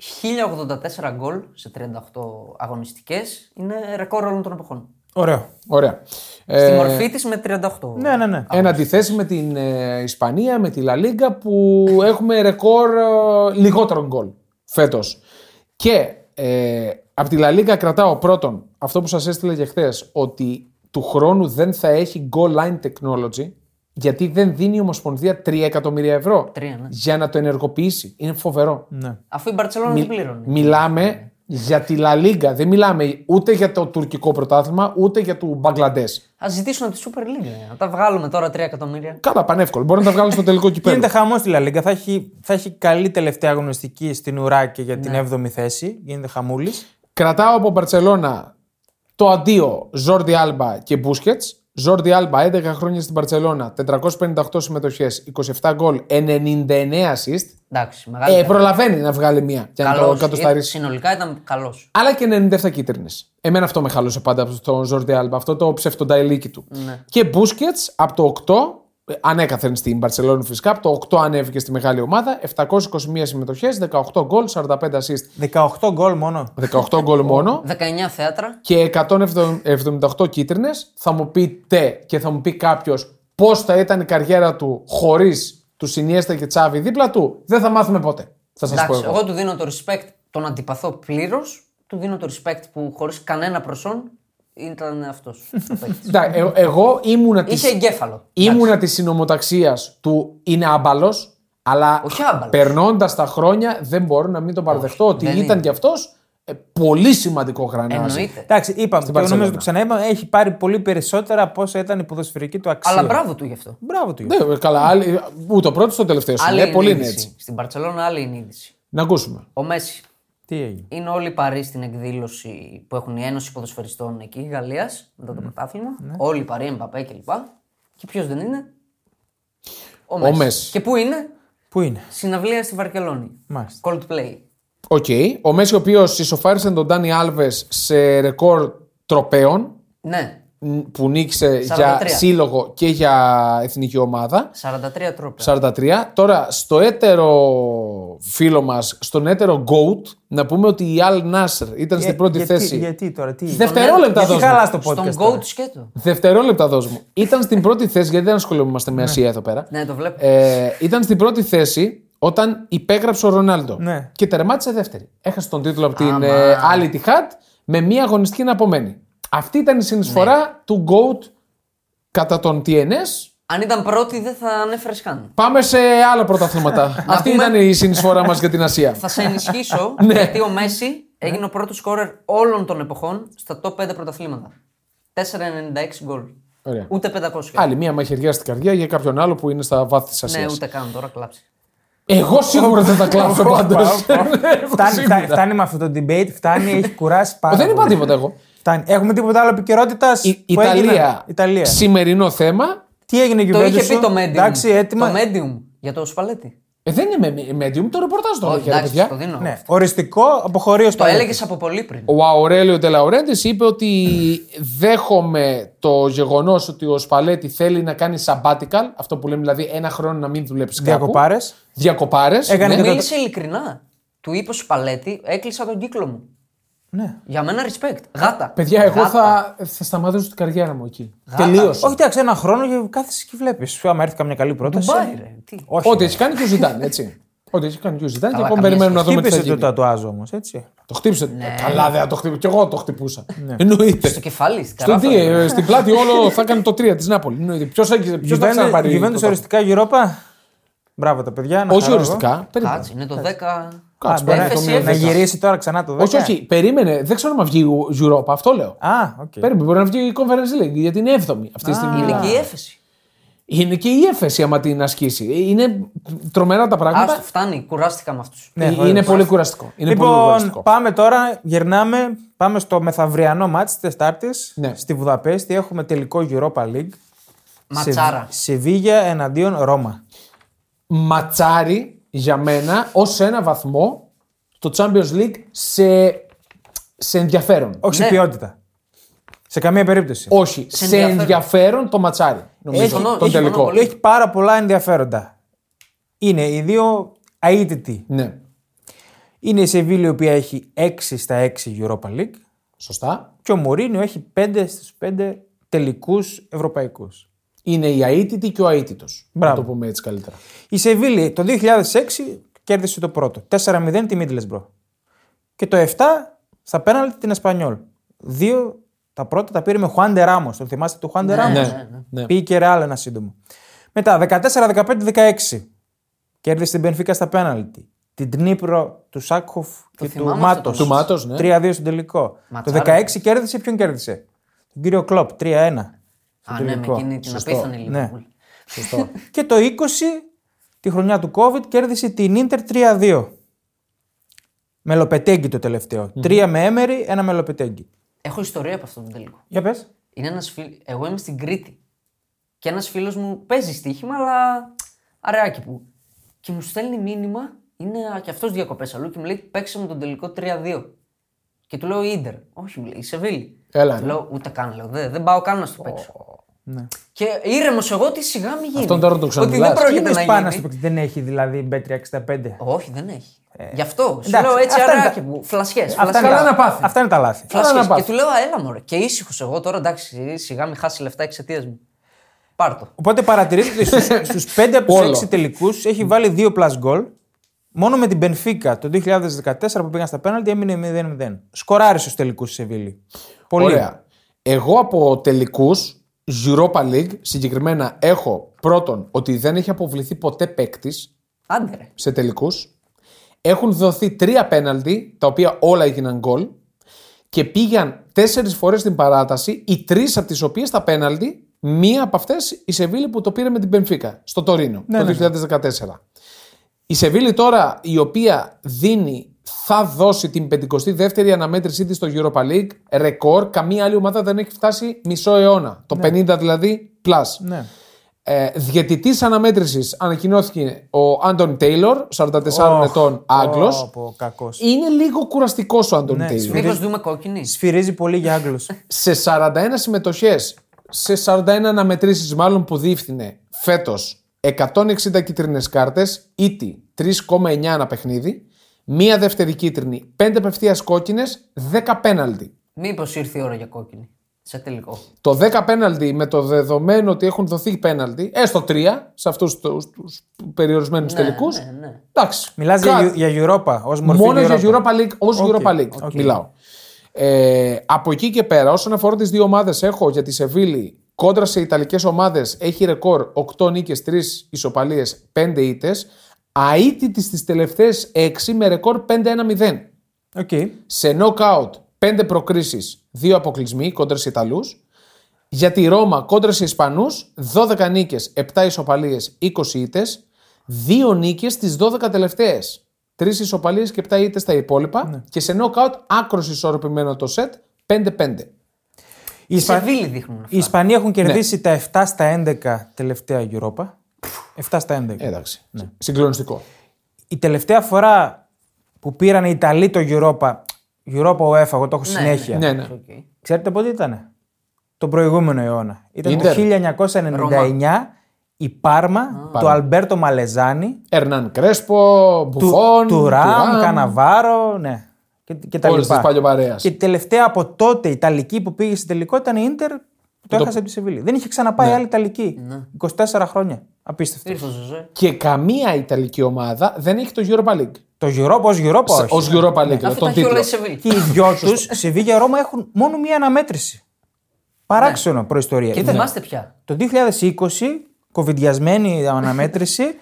1084 γκολ σε 38 αγωνιστικές είναι ρεκόρ όλων των εποχών. Ωραίο. Ωραία. Στη Ε, μορφή της με 38. Ναι, ναι, ναι. Εν αντιθέσει με την ε, Ισπανία, με τη Λα Λίγκα που έχουμε ρεκόρ ε, λιγότερων γκολ φέτος. Και ε, από τη Λα Λίγκα κρατάω πρώτον αυτό που σας έστειλε και χθες ότι του χρόνου δεν θα έχει goal line technology γιατί δεν δίνει η Ομοσπονδία 3 εκατομμύρια ευρώ Τρία, ναι. για να το ενεργοποιήσει. Είναι φοβερό. ναι. Αφού η Μπαρσελόνα δεν πλήρωνε. Μιλάμε για τη Λα Λίγκα. Δεν μιλάμε ούτε για το τουρκικό πρωτάθλημα, ούτε για του Μπαγκλαντές. Α ζητήσουν από τη Super League. ε, Να τα βγάλουμε τώρα 3 εκατομμύρια. Καλά, πανεύκολο. Μπορεί να τα βγάλουν στο τελικό κυπέλο. Γίνεται χαμός στη Λα Λίγκα. Θα έχει, θα έχει καλή τελευταία αγωνιστική στην Ουράκη για την 7η θέση. Γίνεται χαμούλης. Κρατάω από Μπαρσελόνα το αντίο Ζόρντι Άλμπα και Μπούσκετ. Ζόρντι Άλμπα 11 χρόνια στην Μπαρσελόνα, 458 συμμετοχές, 27 γκολ, 99 assist. Εντάξει, μεγάλη. Ε, καριέρα. προλαβαίνει να βγάλει μία και να το Καλός. κατοσταρίσει. Συνολικά ήταν καλός. Αλλά και 97 κίτρινες. Εμένα αυτό με χάλωσε πάντα από τον Ζόρντι Άλμπα, αυτό το ψευτονταϊλίκι του. Ναι. Και Μπούσκετ από το 8, ε, ανέκαθεν στην Μπαρσελόνα φυσικά, από το 8 ανέβηκε στη μεγάλη ομάδα, 721 συμμετοχές, 18 γκολ, 45 assist, 18 γκολ μόνο. 18 γκολ μόνο. 19 θέατρα. και 178 κίτρινες. Θα μου πείτε και θα μου πει κάποιος πώς θα ήταν η καριέρα του χωρίς τους Σινιέστα και Τσάβη δίπλα του, δεν θα μάθουμε ποτέ. Θα σας πω Εντάξει, εγώ. εγώ του δίνω το respect, τον αντιπαθώ πλήρως. Του δίνω το respect που χωρίς κανένα προσόν ήταν αυτός. Εντάξει, ε- εγώ ήμουνα τη Είχε εγκέφαλο. ήμουνα της συνομοταξίας του είναι άμπαλος, αλλά Όχι άμπαλος. περνώντας τα χρόνια δεν μπορώ να μην τον παραδεχτώ ότι δεν ήταν είναι. κι αυτός πολύ σημαντικό γρανάζι. Εννοείται. Εντάξει, είπαμε, και Μπαρσελόνα. νομίζω το ξαναείπαμε, έχει πάρει πολύ περισσότερα από όσα ήταν η ποδοσφαιρική του αξία. Αλλά μπράβο του γι' αυτό. Μπράβο του. Ναι, καλά, άλλη, ούτε ο πρώτο, το τελευταίο. Άλλη Ναι, είναι πολύ η είναι είδηση. έτσι. Στην Μπαρσελόνα άλλη είναι η είδηση. Να ακούσουμε. Ο Μέσι Τι έγινε; είναι όλοι οι παρόντες στην εκδήλωση που έχουν η Ένωση Ποδοσφαιριστών εκεί, Γαλλίας, μετά το πρωτάθλημα. Όλοι οι παροί, Εμπαπέ κλπ. Και ποιος δεν είναι; Ο, Μέσι. Μέσι. Και πού είναι, Πού είναι; συναυλία στη Βαρκελόνη. Μάλιστα. Coldplay. Οκ. Ο Μέσι, ο οποίος ισοφάρισε τον Ντάνι Άλβες σε ρεκόρ τροπαίων Ναι, μ, που νίκησε 43. για σύλλογο και για εθνική ομάδα. 43 τρόπια. 43. Τώρα, στο έτερο φίλο μας, στον έτερο GOAT, να πούμε ότι η Al Nasser ήταν στην Για- πρώτη γιατί, θέση. Γιατί τώρα, τι. Δευτερόλεπτα Γιατί δώσ' μου. χαλάς το podcast. Στον τώρα. GOAT σκέτο. Δευτερόλεπτα δώσ' μου. Ήταν στην πρώτη θέση, γιατί δεν ασχολούμαστε με Ασία εδώ πέρα. Ναι, το βλέπω. Ε, ήταν στην πρώτη θέση όταν υπέγραψε ο Ρονάλντο. Ναι. Και τερμάτισε δεύτερη. Έχασε τον τίτλο από την ε, άλλη τη Χατ με μία αγωνιστική να απομένει. Αυτή ήταν η συνεισφορά Ναι. του GOAT κατά τον TNS. Αν ήταν πρώτη, δεν θα ανέφερες καν. Πάμε σε άλλα πρωταθλήματα. Αυτή πούμε- ήταν η συνεισφορά μας για την Ασία. Θα σε ενισχύσω Ναι. γιατί ο Μέση έγινε ο πρώτος σκόρερ όλων των εποχών στα top 5 πρωταθλήματα. 4,96 γκολ. Ωραία. Ούτε 500. Άλλη μία μαχαιριά στην καρδιά για κάποιον άλλο που είναι στα βάθη της Ασίας. Ναι, ούτε καν τώρα κλάψει. Εγώ σίγουρα δεν θα κλάψω πάντως. Φτάνει, φτάνει, φτάνει με αυτό το debate, φτάνει, έχει κουράσει πάρα Δεν είπα πολύ. τίποτα εγώ. Φτάνει. Έχουμε τίποτα άλλο επικαιρότητα. Η Ιταλία. Ιταλία. Σημερινό θέμα. Τι έγινε η Το Juventus είχε πει σου; το Medium. Εντάξει, έτοιμα. Το Medium για το Σπαλέτη. Ε, δεν είναι με medium, το ρεπορτάζ το Όχι, είχε, ρε εντάξει, παιδιά. το δίνω. Ναι, οριστικό αποχωρεί ο Το Σπαλέτη. έλεγες από πολύ πριν. Ο Αουρέλιο Τελαουρέντη είπε ότι δέχομαι το γεγονός ότι ο Σπαλέτη θέλει να κάνει sabbatical, αυτό που λέμε δηλαδή ένα χρόνο να μην δουλέψει κάπου. Διακοπάρες. Διακοπάρες. Έκανε ναι. και το- Μίλησε ειλικρινά. Του είπε ο Σπαλέτη, έκλεισα τον κύκλο μου. Ναι. Για μένα respect. Γάτα. Παιδιά, εγώ Γάτα. θα, θα σταματήσω την καριέρα μου εκεί. Τελείωσε. Όχι, εντάξει, ένα χρόνο και κάθεσαι και βλέπεις. Άμα έρθει καμιά καλή πρόταση. Ντουμπάι, ρε. Τι. Όχι. Ό,τι έχεις κάνει και ο Ζητάν, έτσι. Ό,τι έχεις κάνει και ο Ζητάν και Καλά, ακόμα καμία περιμένουμε να δούμε τι θα Χτύπησε το γίνει. τατουάζ όμως, έτσι. Το χτύπησε. Ναι. Καλά, δεν θα το χτύπησε. Κι εγώ το χτυπούσα. Εννοείται. Στο κεφάλι. στην Στον τι, καράφα. ε, στην πλάτη όλο θα κάνει το 3 της Νάπολη. Ποιος θα ξαναπάρει. Γιουβέντους το οριστικά Europa. Μπράβο τα παιδιά. να Όχι χαρώ εγώ. οριστικά. περίμενε. Κάτσε, είναι το 10. Κάτσε, Α, μπορεί μπορεί να Έφεση, το να έφεση. γυρίσει τώρα ξανά το 10. Όχι, όχι, περίμενε. Δεν ξέρω αν βγει η Europa, αυτό λέω. Α, οκ. Περίμενε, μπορεί να βγει η Conference League γιατί είναι 7η αυτή τη στιγμή. Είναι και η έφεση. Είναι και η έφεση άμα την ασκήσει. Είναι τρομερά τα πράγματα. Άστο, φτάνει. Κουράστηκα με αυτούς. Ε, Ναι, είναι πολύ κουραστικό. Είναι πολύ Λοιπόν, κουραστικό. πάμε τώρα, γυρνάμε, πάμε στο μεθαυριανό ματς της Τετάρτης, Ναι. στη Βουδαπέστη, έχουμε τελικό Europa League. Ματσάρα. Σεβίγια εναντίον Ρώμα. Ματσάρι για μένα ως ένα βαθμό το Champions League σε, σε ενδιαφέρον. Όχι σε Ναι. ποιότητα. Σε καμία περίπτωση. Όχι, σε, ενδιαφέρον. ενδιαφέρον. το ματσάρι. Νομίζω, Συμφωνώ, τον συμφωνώ τελικό. πολύ. Έχει πάρα πολλά ενδιαφέροντα. Είναι οι δύο αίτητοι. Ναι, Είναι η Σεβίλη η οποία έχει 6 στα 6 Europa League σωστά. και ο Μουρίνιο έχει 5 στους 5 τελικούς ευρωπαϊκούς. Είναι η αίτητη και ο αίτητος. Να Μπράβο. το πούμε έτσι καλύτερα. Η Σεβίλη το 2006 κέρδισε το πρώτο. 4-0 τη Middlesbrough. Και το 7 στα πέναλτι την Εσπανιόλ. Δύο τα πρώτα τα πήρε με Χουάντε Ράμος. Τον θυμάστε του Χουάντε Ράμος; ναι, ναι. Πήγε και Ρεάλ ένα σύντομο. Μετά 14-15-16 κέρδισε την Πενφύκα στα πέναλτι. Την Τνίπρο του Σάκχοφ και του θυμάμαι αυτό Μάτος. το Του Μάτος, ναι. 3-2 στον τελικό. Ματσάρα. Το 16 κέρδισε ποιον κέρδισε; Τον κύριο Κλοπ 3-1. Α, ναι, με τελικό. εκείνη την απίθανη Ναι. Liverpool. Σωστό. Και το 20, τη χρονιά του COVID, κέρδισε την Ίντερ 3-2. Με Λοπετέγκη το τελευταίο. Τρία με Έμερι, ένα με Λοπετέγκη. Έχω ιστορία από αυτό το τελικό. Για πες. Είναι ένας φίλ... Εγώ είμαι στην Κρήτη. Και ένας φίλος μου παίζει στοίχημα, αλλά αρεάκι που. Και μου στέλνει μήνυμα, είναι και αυτός διακοπές αλλού και μου λέει: Παίξε με τον τελικό 3-2. Και του λέω Ιντερ. Όχι, μου λέει, η Σεβίλη. Έλα, Του ναι. λέω, ούτε καν, λέω. Δεν, δεν πάω καν να στο παίξω. Ναι. Και ήρεμος εγώ ότι σιγά μην γίνει. Αυτόν τώρα το Ότι ξαναμιλάς. δεν Τι πρόκειται είναι να πάνω γίνει. στο παίκτη, δεν έχει δηλαδή B365. Όχι, δεν έχει. Γι' αυτό σου εντάξει, λέω έτσι αυτά είναι αρεάκι τα- που. Φλασιές. Αυτά είναι, καλά τα... να πάθεις. Αυτά είναι τα λάθη. Καλά να Φλασιές. πάθεις. Και του λέω, «Α, έλα μωρέ. Και ήσυχος εγώ τώρα, εντάξει, σιγά μην χάσει λεφτά εξαιτία μου. Πάρ' το. Οπότε παρατηρείτε ότι στους, στους 5 από τους Όλο. 6 τελικούς έχει βάλει 2 plus goal. Μόνο με την Benfica το 2014 που πήγαν στα πέναλτι έμεινε 0-0. Σκοράρει στους τελικούς η Σεβίλη. Πολύ. Ωραία. Εγώ από τελικούς Europa League συγκεκριμένα έχω πρώτον ότι δεν έχει αποβληθεί ποτέ παίκτης Άντε ρε. σε τελικούς. Έχουν δοθεί τρία πέναλτι, τα οποία όλα έγιναν γκολ. Και πήγαν τέσσερις φορές στην παράταση, οι τρεις από τις οποίες τα πέναλτι, μία από αυτές η Σεβίλη που το πήρε με την Πενφύκα στο Τωρίνο Ναι, το 2014. Η Σεβίλη τώρα, η οποία δίνει, θα δώσει την 52η αναμέτρησή της στο Europa League, ρεκόρ. Καμία άλλη ομάδα δεν έχει φτάσει μισό αιώνα. Το 50 δηλαδή, plus. Ναι. Ε, Διαιτητής αναμέτρησης ανακοινώθηκε ο Άντων Τέιλορ, 44 ετών Άγγλος. Ω, κακός. Είναι λίγο κουραστικός ο Άντων Ναι, Τέιλορ. Μήπως δούμε κόκκινη; Σφυρίζει πολύ για Άγγλους. Σε 41 συμμετοχές, σε 41 αναμετρήσεις μάλλον που διεύθυνε φέτος 160 κίτρινες κάρτες, ήτι 3,9 ένα παιχνίδι, μία δεύτερη κίτρινη, 5 απευθείας κόκκινες, 10 πέναλτι. Μήπως ήρθε η ώρα για κόκκινη. Σε τελικό. Το 10 πέναλτι με το δεδομένο ότι έχουν δοθεί πέναλτι, έστω 3 σε αυτούς τους περιορισμένους Ναι, τελικούς. ναι, ναι. Εντάξει. Μιλάς Κα- για, για Europa ως μορφή Μόνο για Europa. Europa League, ως Οκ, Europa League οκ. μιλάω. Ε, από εκεί και πέρα, όσον αφορά τις δύο ομάδες, έχω για τη Σεβίλη κόντρα σε Ιταλικές ομάδες, έχει ρεκόρ 8 νίκες, 3 ισοπαλίες, 5 ήττες. Αήττητη στις τελευταίες 6 με ρεκόρ 5-1-0. Οκ. Σε knockout 5 προκρίσεις, 2 αποκλεισμοί κόντρα σε Ιταλούς. Για τη Ρώμα κόντρα σε Ισπανούς, 12 νίκες, 7 ισοπαλίες, 20 ήττες. 2 νίκες στις 12 τελευταίες. 3 ισοπαλίες και 7 ήττες στα υπόλοιπα. Και σε knockout άκρως ισορροπημένο το σετ, 5-5. Οι, Οι Ισπα... Σεβίλη δείχνουν αυτά. οι Ισπανοί έχουν Ναι. κερδίσει τα 7 στα 11 τελευταία Europa. 7 στα 11. Ε, Εντάξει. Συγκλονιστικό. Η τελευταία φορά που πήραν οι Ιταλοί το Europa, Europa UEFA, εγώ το έχω Ναι, συνέχεια. Ναι, ναι. Οκ. Ξέρετε πότε ήταν. Τον προηγούμενο αιώνα. Ήταν Ίντερ. το 1999 η Πάρμα του Αλμπέρτο Μαλεζάνη, Ερνάν Κρέσπο, του, Μπουφόν, του Ραμ, Καναβάρο, ναι. Και, και τα Όλες λοιπά. της παλιοπαρέας. Και η τελευταία από τότε Ιταλική που πήγε στην τελικό ήταν η Ίντερ που το έχασε από τη Σεβίλη. Δεν είχε ξαναπάει άλλη Ιταλική. 24 χρόνια. Απίστευτος. Ήρθε ο Ζωζέ. Και καμία Ιταλική ομάδα δεν έχει το Europa League. Το Europa ως Europa όχι. Ω Europa League, Αυτό τον τα έχει όλα τίτλο. η Σεβίλη. Και οι δυο τους, Σεβίγια Ρώμα, έχουν μόνο μία αναμέτρηση. Παράξενο προϊστορία. Και Ήταν θυμάστε πια. Το 2020, κοβιδιασμένη αναμέτρηση.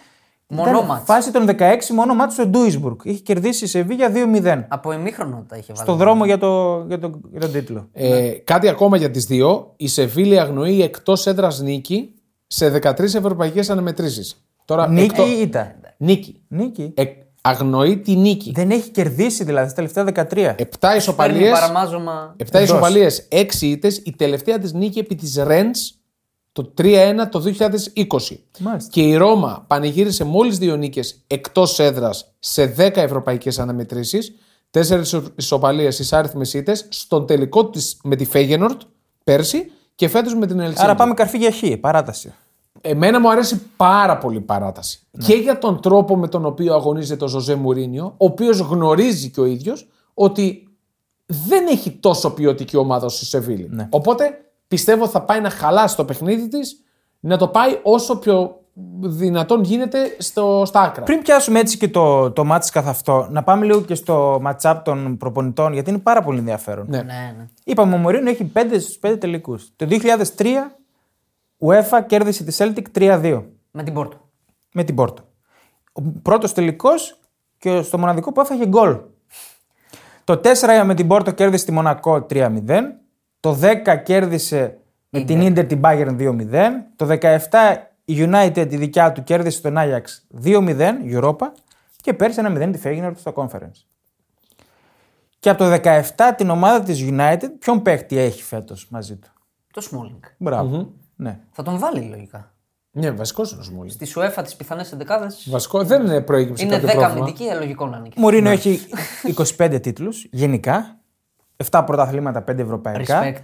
Μόνο ήταν μάτς. Φάση των 16 μόνο μάτς στο Ντούισμπουργκ. Είχε κερδίσει η Σεβίγια 2-0. Από ημίχρονο τα είχε βάλει. Στο δρόμο για, το, για, το, για τον τίτλο. Ε, κάτι ακόμα για τις δύο. Η Σεβίλη αγνοεί εκτός έδρας νίκη σε 13 ευρωπαϊκές αναμετρήσεις. Τώρα, Νίκη εκτό- ή ήττα. Νίκη. Νίκη. Ε, αγνοεί τη νίκη. Δεν έχει κερδίσει δηλαδή στα τελευταία 13. 7 Παίρνει ισοπαλίες, παραμάζωμα. 7 Εντός. ισοπαλίες, 6 ήττες. Η τελευταία της νίκη επί της Ρέντς το 3-1 το 2020. Μάλιστα. Και η Ρώμα πανηγύρισε μόλις δύο νίκες εκτός έδρας σε 10 ευρωπαϊκές αναμετρήσεις, 4 ισοπαλίες εις άριθμες ήττες, στον τελικό της με τη Φέγενορτ πέρσι και φέτος με την Ελσίνκη. Άρα πάμε καρφί για χ, παράταση. Εμένα μου αρέσει πάρα πολύ η παράταση. Και για τον τρόπο με τον οποίο αγωνίζεται ο Ζωζέ Μουρίνιο, ο οποίος γνωρίζει και ο ίδιος ότι δεν έχει τόσο ποιοτική ομάδα όσο η Σεβίλη. Οπότε πιστεύω θα πάει να χαλάσει το παιχνίδι της, να το πάει όσο πιο δυνατόν γίνεται στο, στα άκρα. Πριν πιάσουμε έτσι και το, το μάτς καθ' αυτό, να πάμε λίγο και στο match-up των προπονητών, γιατί είναι πάρα πολύ ενδιαφέρον. Ναι. Ναι, ναι. Είπαμε, ο Μωρίνο έχει 5 στους 5 τελικούς. Το 2003, UEFA κέρδισε τη Celtic 3-2 Με την Πόρτο. με την Πόρτο. Ο πρώτος τελικός και στο μοναδικό που έφαγε γκολ. Το 4 με την Πόρτο κέρδισε τη Μονακό 3-0. Το 10 κέρδισε με την Ίντερ την Bayern 2-0. Το 17 η United τη δικιά του κέρδισε τον Ajax 2-0 Europa και πέρασε ένα 0 τη Feyenoord στο Conference. Και από το 17 την ομάδα της United ποιον παίχτη έχει φέτος μαζί του; Το Σμόλινγκ. μπραβο Ναι. Θα τον βάλει λογικά. Ναι, βασικό είναι ο Σμόλινγκ. Στη Σουέφα τις πιθανές εντεκάδες. Βασικό δεν είναι προέκυψε Είναι 10 κάποιο πρόβλημα. αμυντική, ε, λογικό να είναι. και. Μωρίνο έχει 25 τίτλους γενικά. 7 πρωταθλήματα, 5 ευρωπαϊκά. Respect.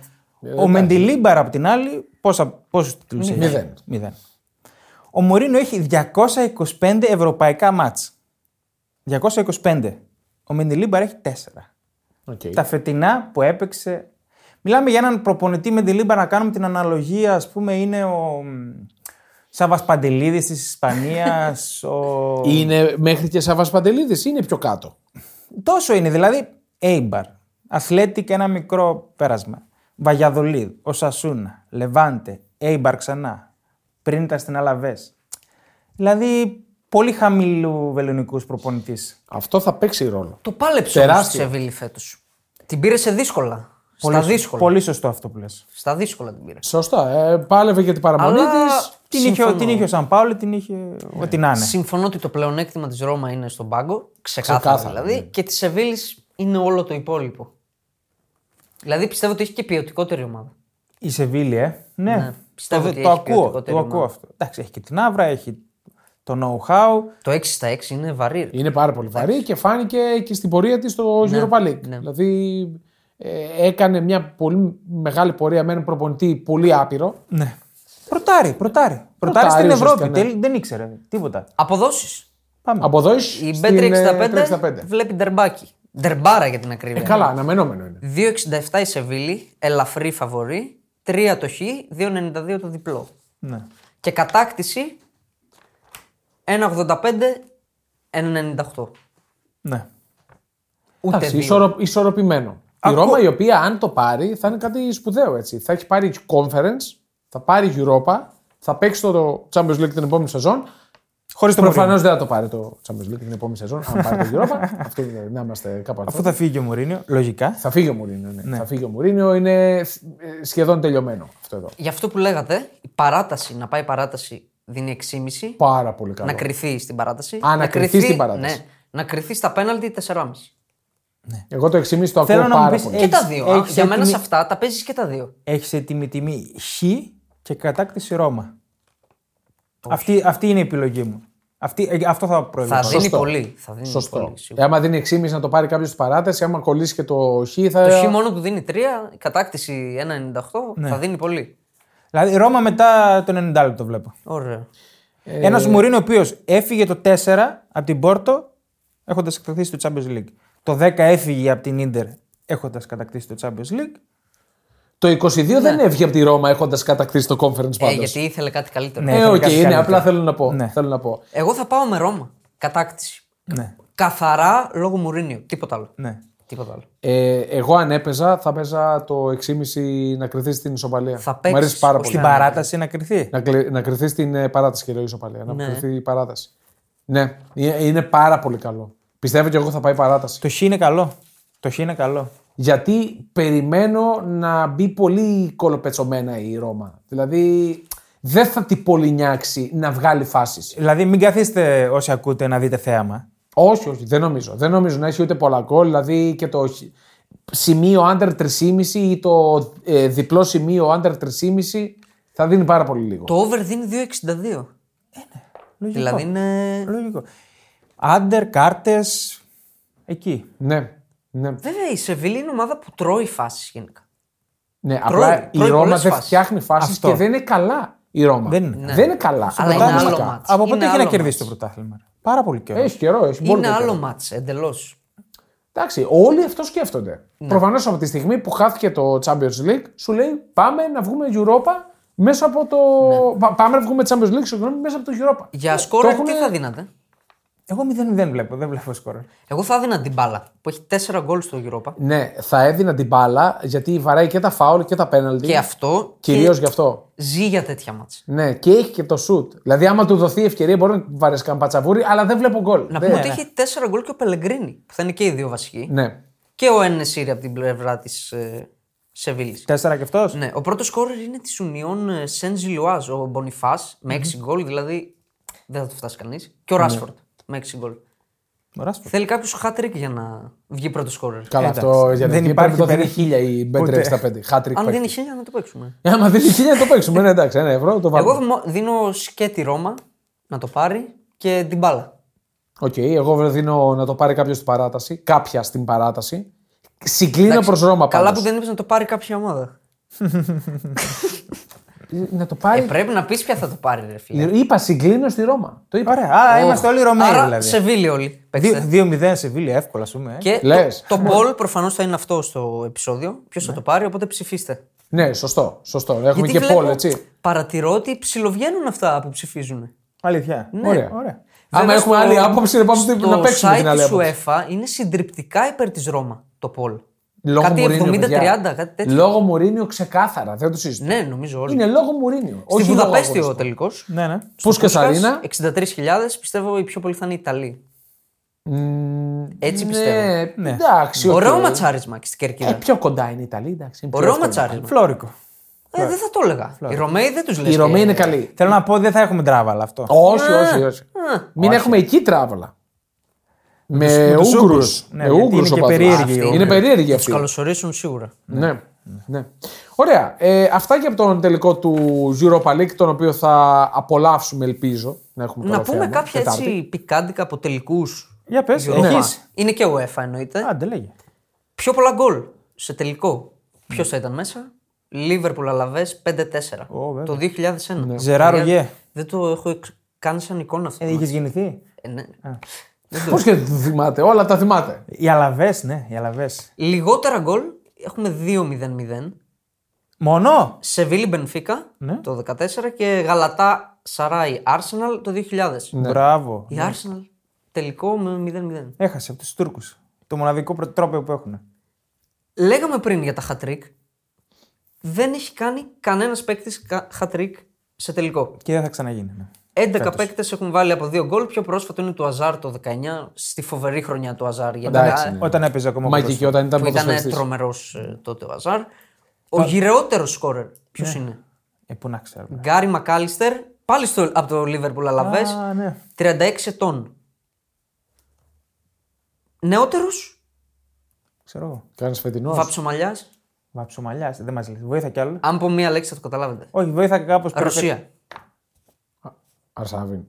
Ο Μεντιλίμπαρ απ' την άλλη, πόσα, πόσους τίτλους έχει; Μηδέν. Μηδέν. Ο Μωρίνο έχει 225 ευρωπαϊκά μάτς. 225. Ο Μεντιλίμπαρ έχει 4. Οκ. Τα φετινά που έπαιξε Μιλάμε για έναν προπονητή με τη Λίμπα να κάνουμε την αναλογία, ας πούμε, είναι ο. Σάβας Παντελίδης της Ισπανίας. ο... Είναι μέχρι και Σάβας Παντελίδης ή είναι πιο κάτω. Τόσο είναι. Δηλαδή, Έιμπαρ, Αθλέτη και ένα μικρό πέρασμα. Βαγιαδολίδ, ο Σασούνα, Λεβάντε, Έιμπαρ ξανά. Πριν ήταν στην Αλαβέ. Δηλαδή, πολύ χαμηλού βελονικούς προπονητής. Αυτό θα παίξει ρόλο. Το πάλεψε όμως η Τεράστιο. Σεβίλη φέτος. Την πήρε σε δύσκολα. Πολύ, Στα δύσκολα. πολύ σωστό αυτό που λες. Στα δύσκολα την πήρε. Σωστά. Ε, πάλευε για την παραμονή Αλλά της. Την είχε, συμφωνώ. την είχε ο Σαν Πάολη, την είχε ό,τι να είναι. Συμφωνώ ότι το πλεονέκτημα της Ρώμα είναι στον πάγκο. Ξεκάθαρα, Ξεκάθαρα, δηλαδή. ναι. Και της Σεβίλης είναι όλο το υπόλοιπο. Δηλαδή πιστεύω ότι έχει και ποιοτικότερη ομάδα. Η Σεβίλη, ε. Ναι, Ναι, πιστεύω το, ότι το έχει ακούω. ποιοτικότερη Το ακούω ομάδα. αυτό. Εντάξει, έχει και την άβρα, έχει το know-how. Το 6 στα 6 είναι βαρύ. ρε. Είναι πάρα πολύ βαρύ και φάνηκε και στην πορεία της στο Europa League. ναι. Δηλαδή ε, έκανε μια πολύ μεγάλη πορεία με έναν προπονητή πολύ άπειρο. Ναι. Πρωτάρι, πρωτάρι. Πρωτάρι στην ουσιαστικά, Ευρώπη. ναι. Τελ- Δεν ήξερε τίποτα. Αποδόσεις. Πάμε. Από εδώ Η στην Bet365 ε, 365. βλέπει ντερμπάκι. Ντερμπάρα για την ακρίβεια. Ε, καλά, αναμενόμενο είναι. 2,67 η Σεβίλη, ελαφρύ φαβορή. 3 το χ, 2,92 το διπλό. Ναι. Και κατάκτηση 1,85, 1,98. ναι. Ούτε Εντάξει, δύο. ισορο, ισορροπημένο. Ακού- Η Ρώμα η οποία αν το πάρει θα είναι κάτι σπουδαίο έτσι. Θα έχει πάρει conference, θα πάρει Europa, θα παίξει το Champions League την επόμενη σεζόν. Χωρίς το Προφανώς Μουρίνιο. δεν θα το πάρει το Champions League την επόμενη σεζόν, αν πάρει το Europa. Αυτό είναι, να είμαστε κάπου Αφού αλλού. θα φύγει και ο Μουρίνιο, λογικά. Θα φύγει ο Μουρίνιο. Ναι. Θα φύγει ο Μουρίνιο, είναι ε, σχεδόν τελειωμένο αυτό εδώ. Γι' αυτό που λέγατε, η παράταση, να πάει παράταση δίνει 6,5. Πάρα πολύ καλό. Να κρυθεί στην παράταση. Α, να κρυθεί στην παράταση. Ναι, να κρυθεί στα πέναλτι 4,5. Εγώ το 6,5 το Θέλω ακούω να μου πάρα πεις, πολύ. Και τα Έχεις- δύο. Α, έχεις Για μένα έτοιμη- σε αυτά τα παίζεις και τα δύο. Έχεις έτοιμη τιμή Χ και κατάκτηση Ρώμα. Αυτή, αυτή είναι η επιλογή μου. Αυτή, ε, αυτό θα προελθώ. Θα δίνει Σωστό. πολύ. Θα δίνει Σωστό. πολύ, Ε, σίγουρα. άμα δίνει 6,5 να το πάρει κάποιος στην παράτασης, άμα κολλήσει και το Χ θα. Το χ μόνο του δίνει 3, η κατάκτηση 1,98 Ναι. θα δίνει πολύ. Δηλαδή Ρώμα μετά το 90 λεπτό το βλέπω. Ωραίο. Ε, Ένας Μουρίνο ο οποίος έφυγε το 4 από την Πόρτο έχοντας κατακτήσει το Champions League. Το 10 έφυγε από την Ιντερ έχοντας κατακτήσει το Champions League. Το 22 δεν έφυγε από τη Ρώμα έχοντας κατακτήσει το Conference Ε, πάντως. γιατί ήθελε κάτι καλύτερο. Ναι. Ε, Ήθελε οκ, κάτι είναι καλύτερο. απλά θέλω να πω. Ναι. Θέλω να πω. Εγώ θα πάω με Ρώμα. Κατάκτηση. Ναι. Καθαρά λόγω Μουρίνιο. Τίποτα άλλο. ναι. Τίποτα άλλο. Ε, εγώ αν έπαιζα, θα παίζα το 6,5 να κρυθεί στην ισοπαλία. Θα Μου αρέσει παίξεις πάρα ως πολύ. Στην παράταση να κρυθεί. Να, κλε- να κρυθεί στην ε, παράταση και η ισοπαλία. Να Ναι. κρυθεί η παράταση. Ναι, είναι είναι πάρα πολύ καλό. Πιστεύω και εγώ θα πάει παράταση. Το Χ είναι καλό. Το Χ είναι καλό. Γιατί περιμένω να μπει πολύ κολοπετσωμένα η Ρώμα. Δηλαδή δεν θα την πολύ νιάξει να βγάλει φάσεις. Δηλαδή μην καθίστε όσοι ακούτε να δείτε θέαμα. Όχι, όχι, δεν νομίζω. Δεν νομίζω να έχει ούτε πολλά γκολ. Δηλαδή και το χ- σημείο under 3,5 ή το ε, διπλό σημείο under 3,5 θα δίνει πάρα πολύ λίγο. Το over δίνει 2,62. Λογικό. Δηλαδή είναι. Λογικό. Άντερ, κάρτες. Εκεί. Ναι, ναι. Βέβαια η Σεβίλη είναι ομάδα που τρώει φάσεις γενικά. ναι Τρώει- απλά η τρώει Ρώμα πολλές δεν φάσεις. φτιάχνει φάσεις Αυτό. και δεν είναι καλά η Ρώμα. Δεν είναι. Δεν είναι καλά. Αλλά είναι Πρωτάθλημα. άλλο μάτς. Από Είναι πότε έχει να άλλο κερδίσει το μάτς. πρωτάθλημα. Πάρα πολύ καιρό. Έχει καιρό, έχει πολύ Είναι καιρό. άλλο μάτς εντελώς. Εντάξει, όλοι αυτό σκέφτονται. Ναι. Προφανώς από τη στιγμή που χάθηκε το Champions League, σου λέει πάμε να βγούμε Europa μέσα από το. Πα- Πάμε να βγούμε Champions League, συγγνώμη, μέσα από το Europa. Ναι. Για Το σκόρερ έχουνε- τι θα δίνατε; Εγώ 0-0 βλέπω. Δεν βλέπω σκορ. Εγώ θα έδινα την μπάλα που έχει 4 γκολ στο Europa. Ναι, θα έδινα την μπάλα γιατί βαράει και τα φάουλ και τα πέναλτι. Και αυτό Κυρίως και γι' αυτό. ζει για τέτοια μάτς. Ναι, και έχει και το σουτ. Δηλαδή, άμα του δοθεί ευκαιρία, μπορεί να βαρέσει κανένα πατσαβούρι, αλλά δεν βλέπω γκολ. Να Δεν- πούμε ότι έχει 4 γκολ και ο Πελεγκρίνη, που θα είναι και οι δύο βασικοί. Ναι. Και ο Εν Νεσίρι από την πλευρά της ε, Σεβίλης. Τέσσερα και αυτός; Ναι, ο πρώτος σκόρερ είναι της Union Σεν Ζιλουάζ, ο Μπονιφά, με 6 γκολ, δηλαδή δεν θα το φτάσει κανείς. Και ο Ράσφορντ με 6 γκολ. Θέλει κάποιος χάτρικ για να βγει πρώτος σκόρερ. Καλά, Εντάξει. αυτό για Δεν δεν υπάρχει υπάρχει το δίνει περίπτωση. χίλια η Bet365. Χατ τρικ. Αν παίκτης. δίνει χίλια να το παίξουμε. Ε, Άμα δίνει χίλια να το παίξουμε. Ναι, εντάξει, ένα ευρώ το βάλουμε. Εγώ μο- δίνω σκέτη Ρώμα να το πάρει και την μπάλα. Οκ, εγώ δίνω να το πάρει κάποιος στην παράταση. Κάποια στην παράταση. Συγκλίνω προς Ρώμα Καλά πάντως. που δεν είπες να το πάρει κάποια ομάδα. Να το πάρει. Ε, πρέπει να πεις ποια θα το πάρει, ρε φίλε. Είπα συγκλίνω στη Ρώμα. Το είπα. Ωραία. Άρα είμαστε όλοι Ρωμαίοι Άρα δηλαδή. Σεβίλη όλοι. παίξτε. 2-0 Σεβίλη, εύκολα, ας πούμε. ε. Και Λες. το, το poll προφανώς θα είναι αυτό στο επεισόδιο. Ποιος θα το πάρει, οπότε ψηφίστε. Ναι, σωστό. σωστό. Έχουμε Γιατί και βλέπω, poll, έτσι. Παρατηρώ ότι ψιλοβγαίνουν αυτά που ψηφίζουν. Αλήθεια. Ωραία. Ωραία. Άμα Βέβαια, έχουμε στο- άλλη άποψη, να πάμε στη- στο να παίξουμε την site άλλη της άποψη. UEFA είναι συντριπτικά υπέρ της Ρώμα το poll. Λόγω κάτι Μουρίνιο, 70-30, παιδιά. κάτι τέτοιο. Λόγω Μουρίνιο ξεκάθαρα. Δεν το συζητώ. Ναι, νομίζω όλοι. Είναι λόγω Μουρίνιο. Στη όχι λόγω Βουδαπέστη ο αγωνιστικού. τελικός. Ναι, ναι. Πούσκας Αρένα. 63.000, πιστεύω οι πιο πολλοί θα είναι οι Ιταλοί. Έτσι πιστεύω. Ναι, εντάξει. οκ. Ωραίο ματσάρισμα και στην Ε, κερκίδα. πιο κοντά είναι η Ιταλία. Εντάξει, είναι πιο Ωραίο εύκολο. ματσάρισμα. Φλόρικο. Ε, δεν θα το έλεγα. Οι Ρωμαίοι δεν τους λένε. Οι Ρωμαίοι είναι καλοί. Θέλω να πω δεν θα έχουμε τράβαλα αυτό. Όχι, όχι, όχι. Μην έχουμε εκεί τράβολα. Με τους Ούγγρους. Ούγγρους. Ναι, Με γιατί Ούγγρους είναι και οπαδούς. περίεργοι Αυτοί οι Είναι Ούγγροι. περίεργοι Τους αυτοί. καλωσορίσουν σίγουρα. Ναι. ναι. Ωραία. Ε, αυτά και από τον τελικό του Europa League, τον οποίο θα απολαύσουμε, ελπίζω. Να, έχουμε Να καλό πούμε θέμα, κάποια Τετάρτη. έτσι πικάντικα από τελικούς. Για πες, έχει. Είναι και UEFA εννοείται. Άντε, λέγε. Πιο πολλά γκολ σε τελικό. Ποιος θα ήταν μέσα, Λίβερπουλ Αλαβές 5-4. Ω, βέβαια. το 2001. Ναι. Ζεράρο Παιδιά, Γε. Δεν το έχω εξ- κάνει σαν εικόνα αυτό. Ε, είχες γεννηθεί; Ε, ναι. Πώς και δεν το θυμάται, όλα τα θυμάται. Οι αλαβές, ναι, οι αλαβές. Λιγότερα γκολ έχουμε 2-0-0. Μόνο; Σεβίλη Μπενφίκα Ναι. το 14 και Γαλατά Σαράι Arsenal το 2000. Ναι. Μπράβο. Η Arsenal τελικό με 0-0. Έχασε από τους Τούρκους. Το μοναδικό πρω- τρόπο που έχουν. Λέγαμε πριν για τα hat-trick. Δεν έχει κάνει κανένας παίκτης hat-trick σε τελικό. Και δεν θα ξαναγίνει. Ναι. 11 παίκτες έχουν βάλει από δύο γκολ. Πιο πρόσφατο είναι του Αζάρ το 19, στη φοβερή χρονιά του Αζάρ. Για Εντάξει, να- ναι. Όταν έπαιζε ακόμα Μαγική όταν ήταν που ήταν ποδοσφαιριστής. τρομερός τότε ο Αζάρ. Ο γυρεότερος σκόρερ, ποιος είναι; Ε, πού να ξέρω. Γκάρι Μακάλιστερ, πάλι στο, από το Liverpool Αλαβέ, Α, ναι. 36 ετών. Νεότερος, Ξέρω εγώ. Κάνεις φετινός. Βαψομαλιάς; Βαψομαλιάς, δεν μας λέει. Βοήθα κι άλλο. Αν πω μία λέξη θα το καταλάβετε. Όχι, βοήθα κάπως. Ρωσία. Αρσάβιν.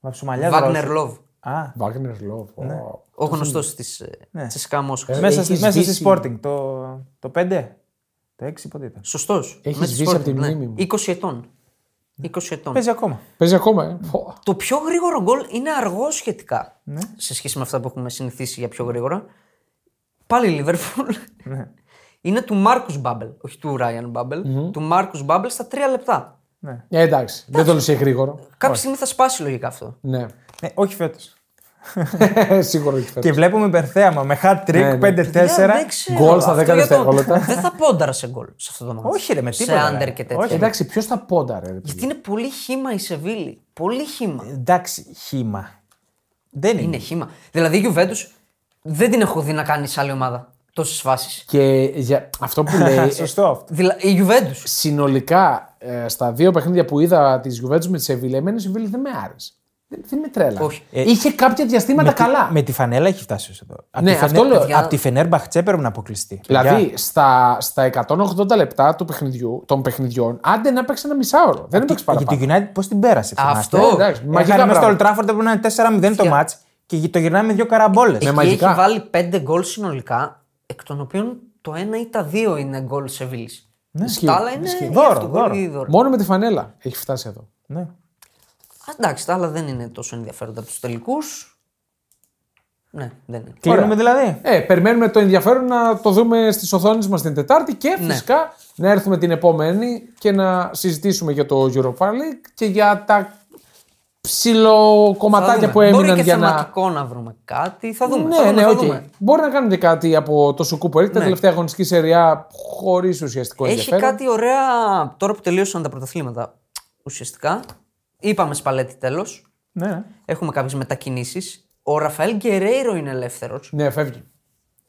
Βαψομαλιά. Βάγνερ Λόβ. Α, Βάγνερ Λόβ. Ο γνωστός της Ναι. Τσεσικά Μόσχα. μέσα, έχεις στη, μέσα στη σβήσει- Sporting. Το, το 5. Το 6 πότε ήταν. Σωστός. Έχεις σβήσει από τη μνήμη μου. 20 ετών. 20 ετών. Παίζει ακόμα. Παίζει ακόμα, ε. Φω. Το πιο γρήγορο γκολ είναι αργό σχετικά. Ναι. Σε σχέση με αυτά που έχουμε συνηθίσει για πιο γρήγορα. Πάλι Λίβερπουλ. Ναι. είναι του Μάρκου Μπάμπελ. Όχι του Ράιαν Μπάμπελ. Του Μάρκου Μπάμπελ στα 3 λεπτά. Ναι. Ε, εντάξει, δεν το λε γρήγορο. Κάποια στιγμή θα σπάσει λογικά αυτό. Ναι. ναι όχι φέτος. Σίγουρα έχει Και φέτος. βλέπουμε υπερθέαμα με hat trick Ναι, ναι. 5-4. Παιδιά, δεν ξέρω. Γκολ στα Αυτό 10 για το- δευτερόλεπτα. Δεν θα πόνταρα σε γκολ σε αυτό το μάτι. Όχι, ρε, με Σε τίποτα, άντερ ρε. και τέτοια. Όχι, Εντάξει, ποιος θα πόνταρε. ρε παιδί. Γιατί είναι πολύ χήμα η Σεβίλη. Πολύ χήμα. Εντάξει, χήμα. Δεν είναι. Είναι χήμα. Δηλαδή η Juventus δεν την έχω δει να κάνει σε άλλη ομάδα τόσες φάσεις. Και για αυτό που λέει. ε, Σωστό αυτό. Δηλαδή η Juventus. συνολικά ε, στα δύο παιχνίδια που είδα της Juventus με τη Σεβίλη, εμένα η Σεβίλη δεν με άρεσε. Δεν, δεν με τρέλα. Όχι. Είχε κάποια διαστήματα με, καλά. Τη, με τη φανέλα έχει φτάσει ως εδώ. Απ' Ναι, τη αυτό λέω. παιδιά. Από τη Φενέρ Μπαχτσέ πρέπει να αποκλειστεί. Δηλαδή, Παιδιά, στα, στα 180 λεπτά του παιχνιδιού, των παιχνιδιών, άντε να παίξει ένα μισάωρο. Δεν έπαιξε για παραπάνω. τη United πώς την πέρασε. Αυτό. θυμάστε; Ε, εντάξει, μαγικά Έχανε μέσα στο Old πράγματα. Trafford που είναι 4-0 το μάτς και το γυρνάμε με δύο καραμπόλες. Εκεί μαγικά. έχει βάλει πέντε γκολ συνολικά, εκ των οποίων το ένα ή τα δύο είναι γκολ Σεβίλη. Ισχύει. Τα άλλα είναι Ισχύει. ή Δώρο, αυτογκολ δώρο. ή δώρο. Μόνο με τη φανέλα έχει φτάσει εδώ. Ναι. Α, Εντάξει, τα άλλα δεν είναι τόσο ενδιαφέροντα από τους τελικούς. Ναι, δεν είναι. Κλείνουμε δηλαδή. Ε, περιμένουμε το ενδιαφέρον να το δούμε στις οθόνες μας την Τετάρτη και Ναι. φυσικά να έρθουμε την επόμενη και να συζητήσουμε για το Europa League και για τα ψιλοκομματάκια Θα που δούμε. έμειναν Μπορεί και για να. θεματικό να βρούμε κάτι. Θα δούμε. Ναι, θα δούμε, ναι, θα οκ. δούμε. Μπορεί να κάνουμε και κάτι από το Σουκούπο League, τα Ναι. τελευταία αγωνιστική σεριά χωρίς ουσιαστικό Έχει ενδιαφέρον. κάτι ωραία τώρα που τελείωσαν τα πρωταθλήματα. Ουσιαστικά. Είπαμε Σπαλέτι τέλος. Ναι, ναι. Έχουμε κάποιες μετακινήσεις. Ο Ραφαέλ Γκερέιρο είναι ελεύθερος. Ναι, φεύγει.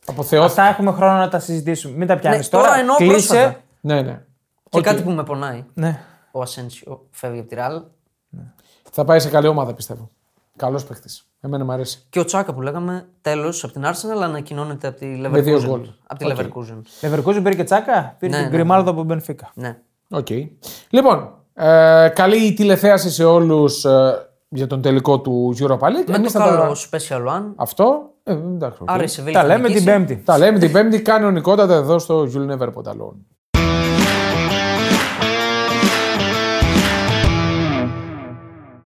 Αποθεώθηκε. Αυτά έχουμε χρόνο να τα συζητήσουμε. Μην τα πιάνεις Ναι, τώρα. τώρα εννοώ Κλείσε. πρόσφατα. Ναι, ναι. Και Οκ. κάτι που με πονάει. Ναι. Ο Ασένσιο φεύγει από τη Ρεάλ. Θα πάει σε καλή ομάδα πιστεύω. Καλός παίχτη. Εμένα μου αρέσει. Και ο Τσάκα που λέγαμε τέλος από την Arsenal ανακοινώνεται από τη Με δύο Leverkusen. γκολ. Από τη OK. Leverkusen. Leverkusen πήρε και Τσάκα. Πήρε Ναι, και ναι, Γκριμάλδο από Μπενφίκα. Ναι. Οκ. Λοιπόν, ε, καλή τηλεθέαση σε όλους για τον τελικό του Europa League. Με Εμείς το θα τα- καλό Special One. Αυτό. Ε, εντάξει, οκ. Άρα η Σεβίλη Τα θα λέμε την νικήσει. Πέμπτη. Τα λέμε την Πέμπτη κανονικότατα εδώ στο You'll Never Put Alone.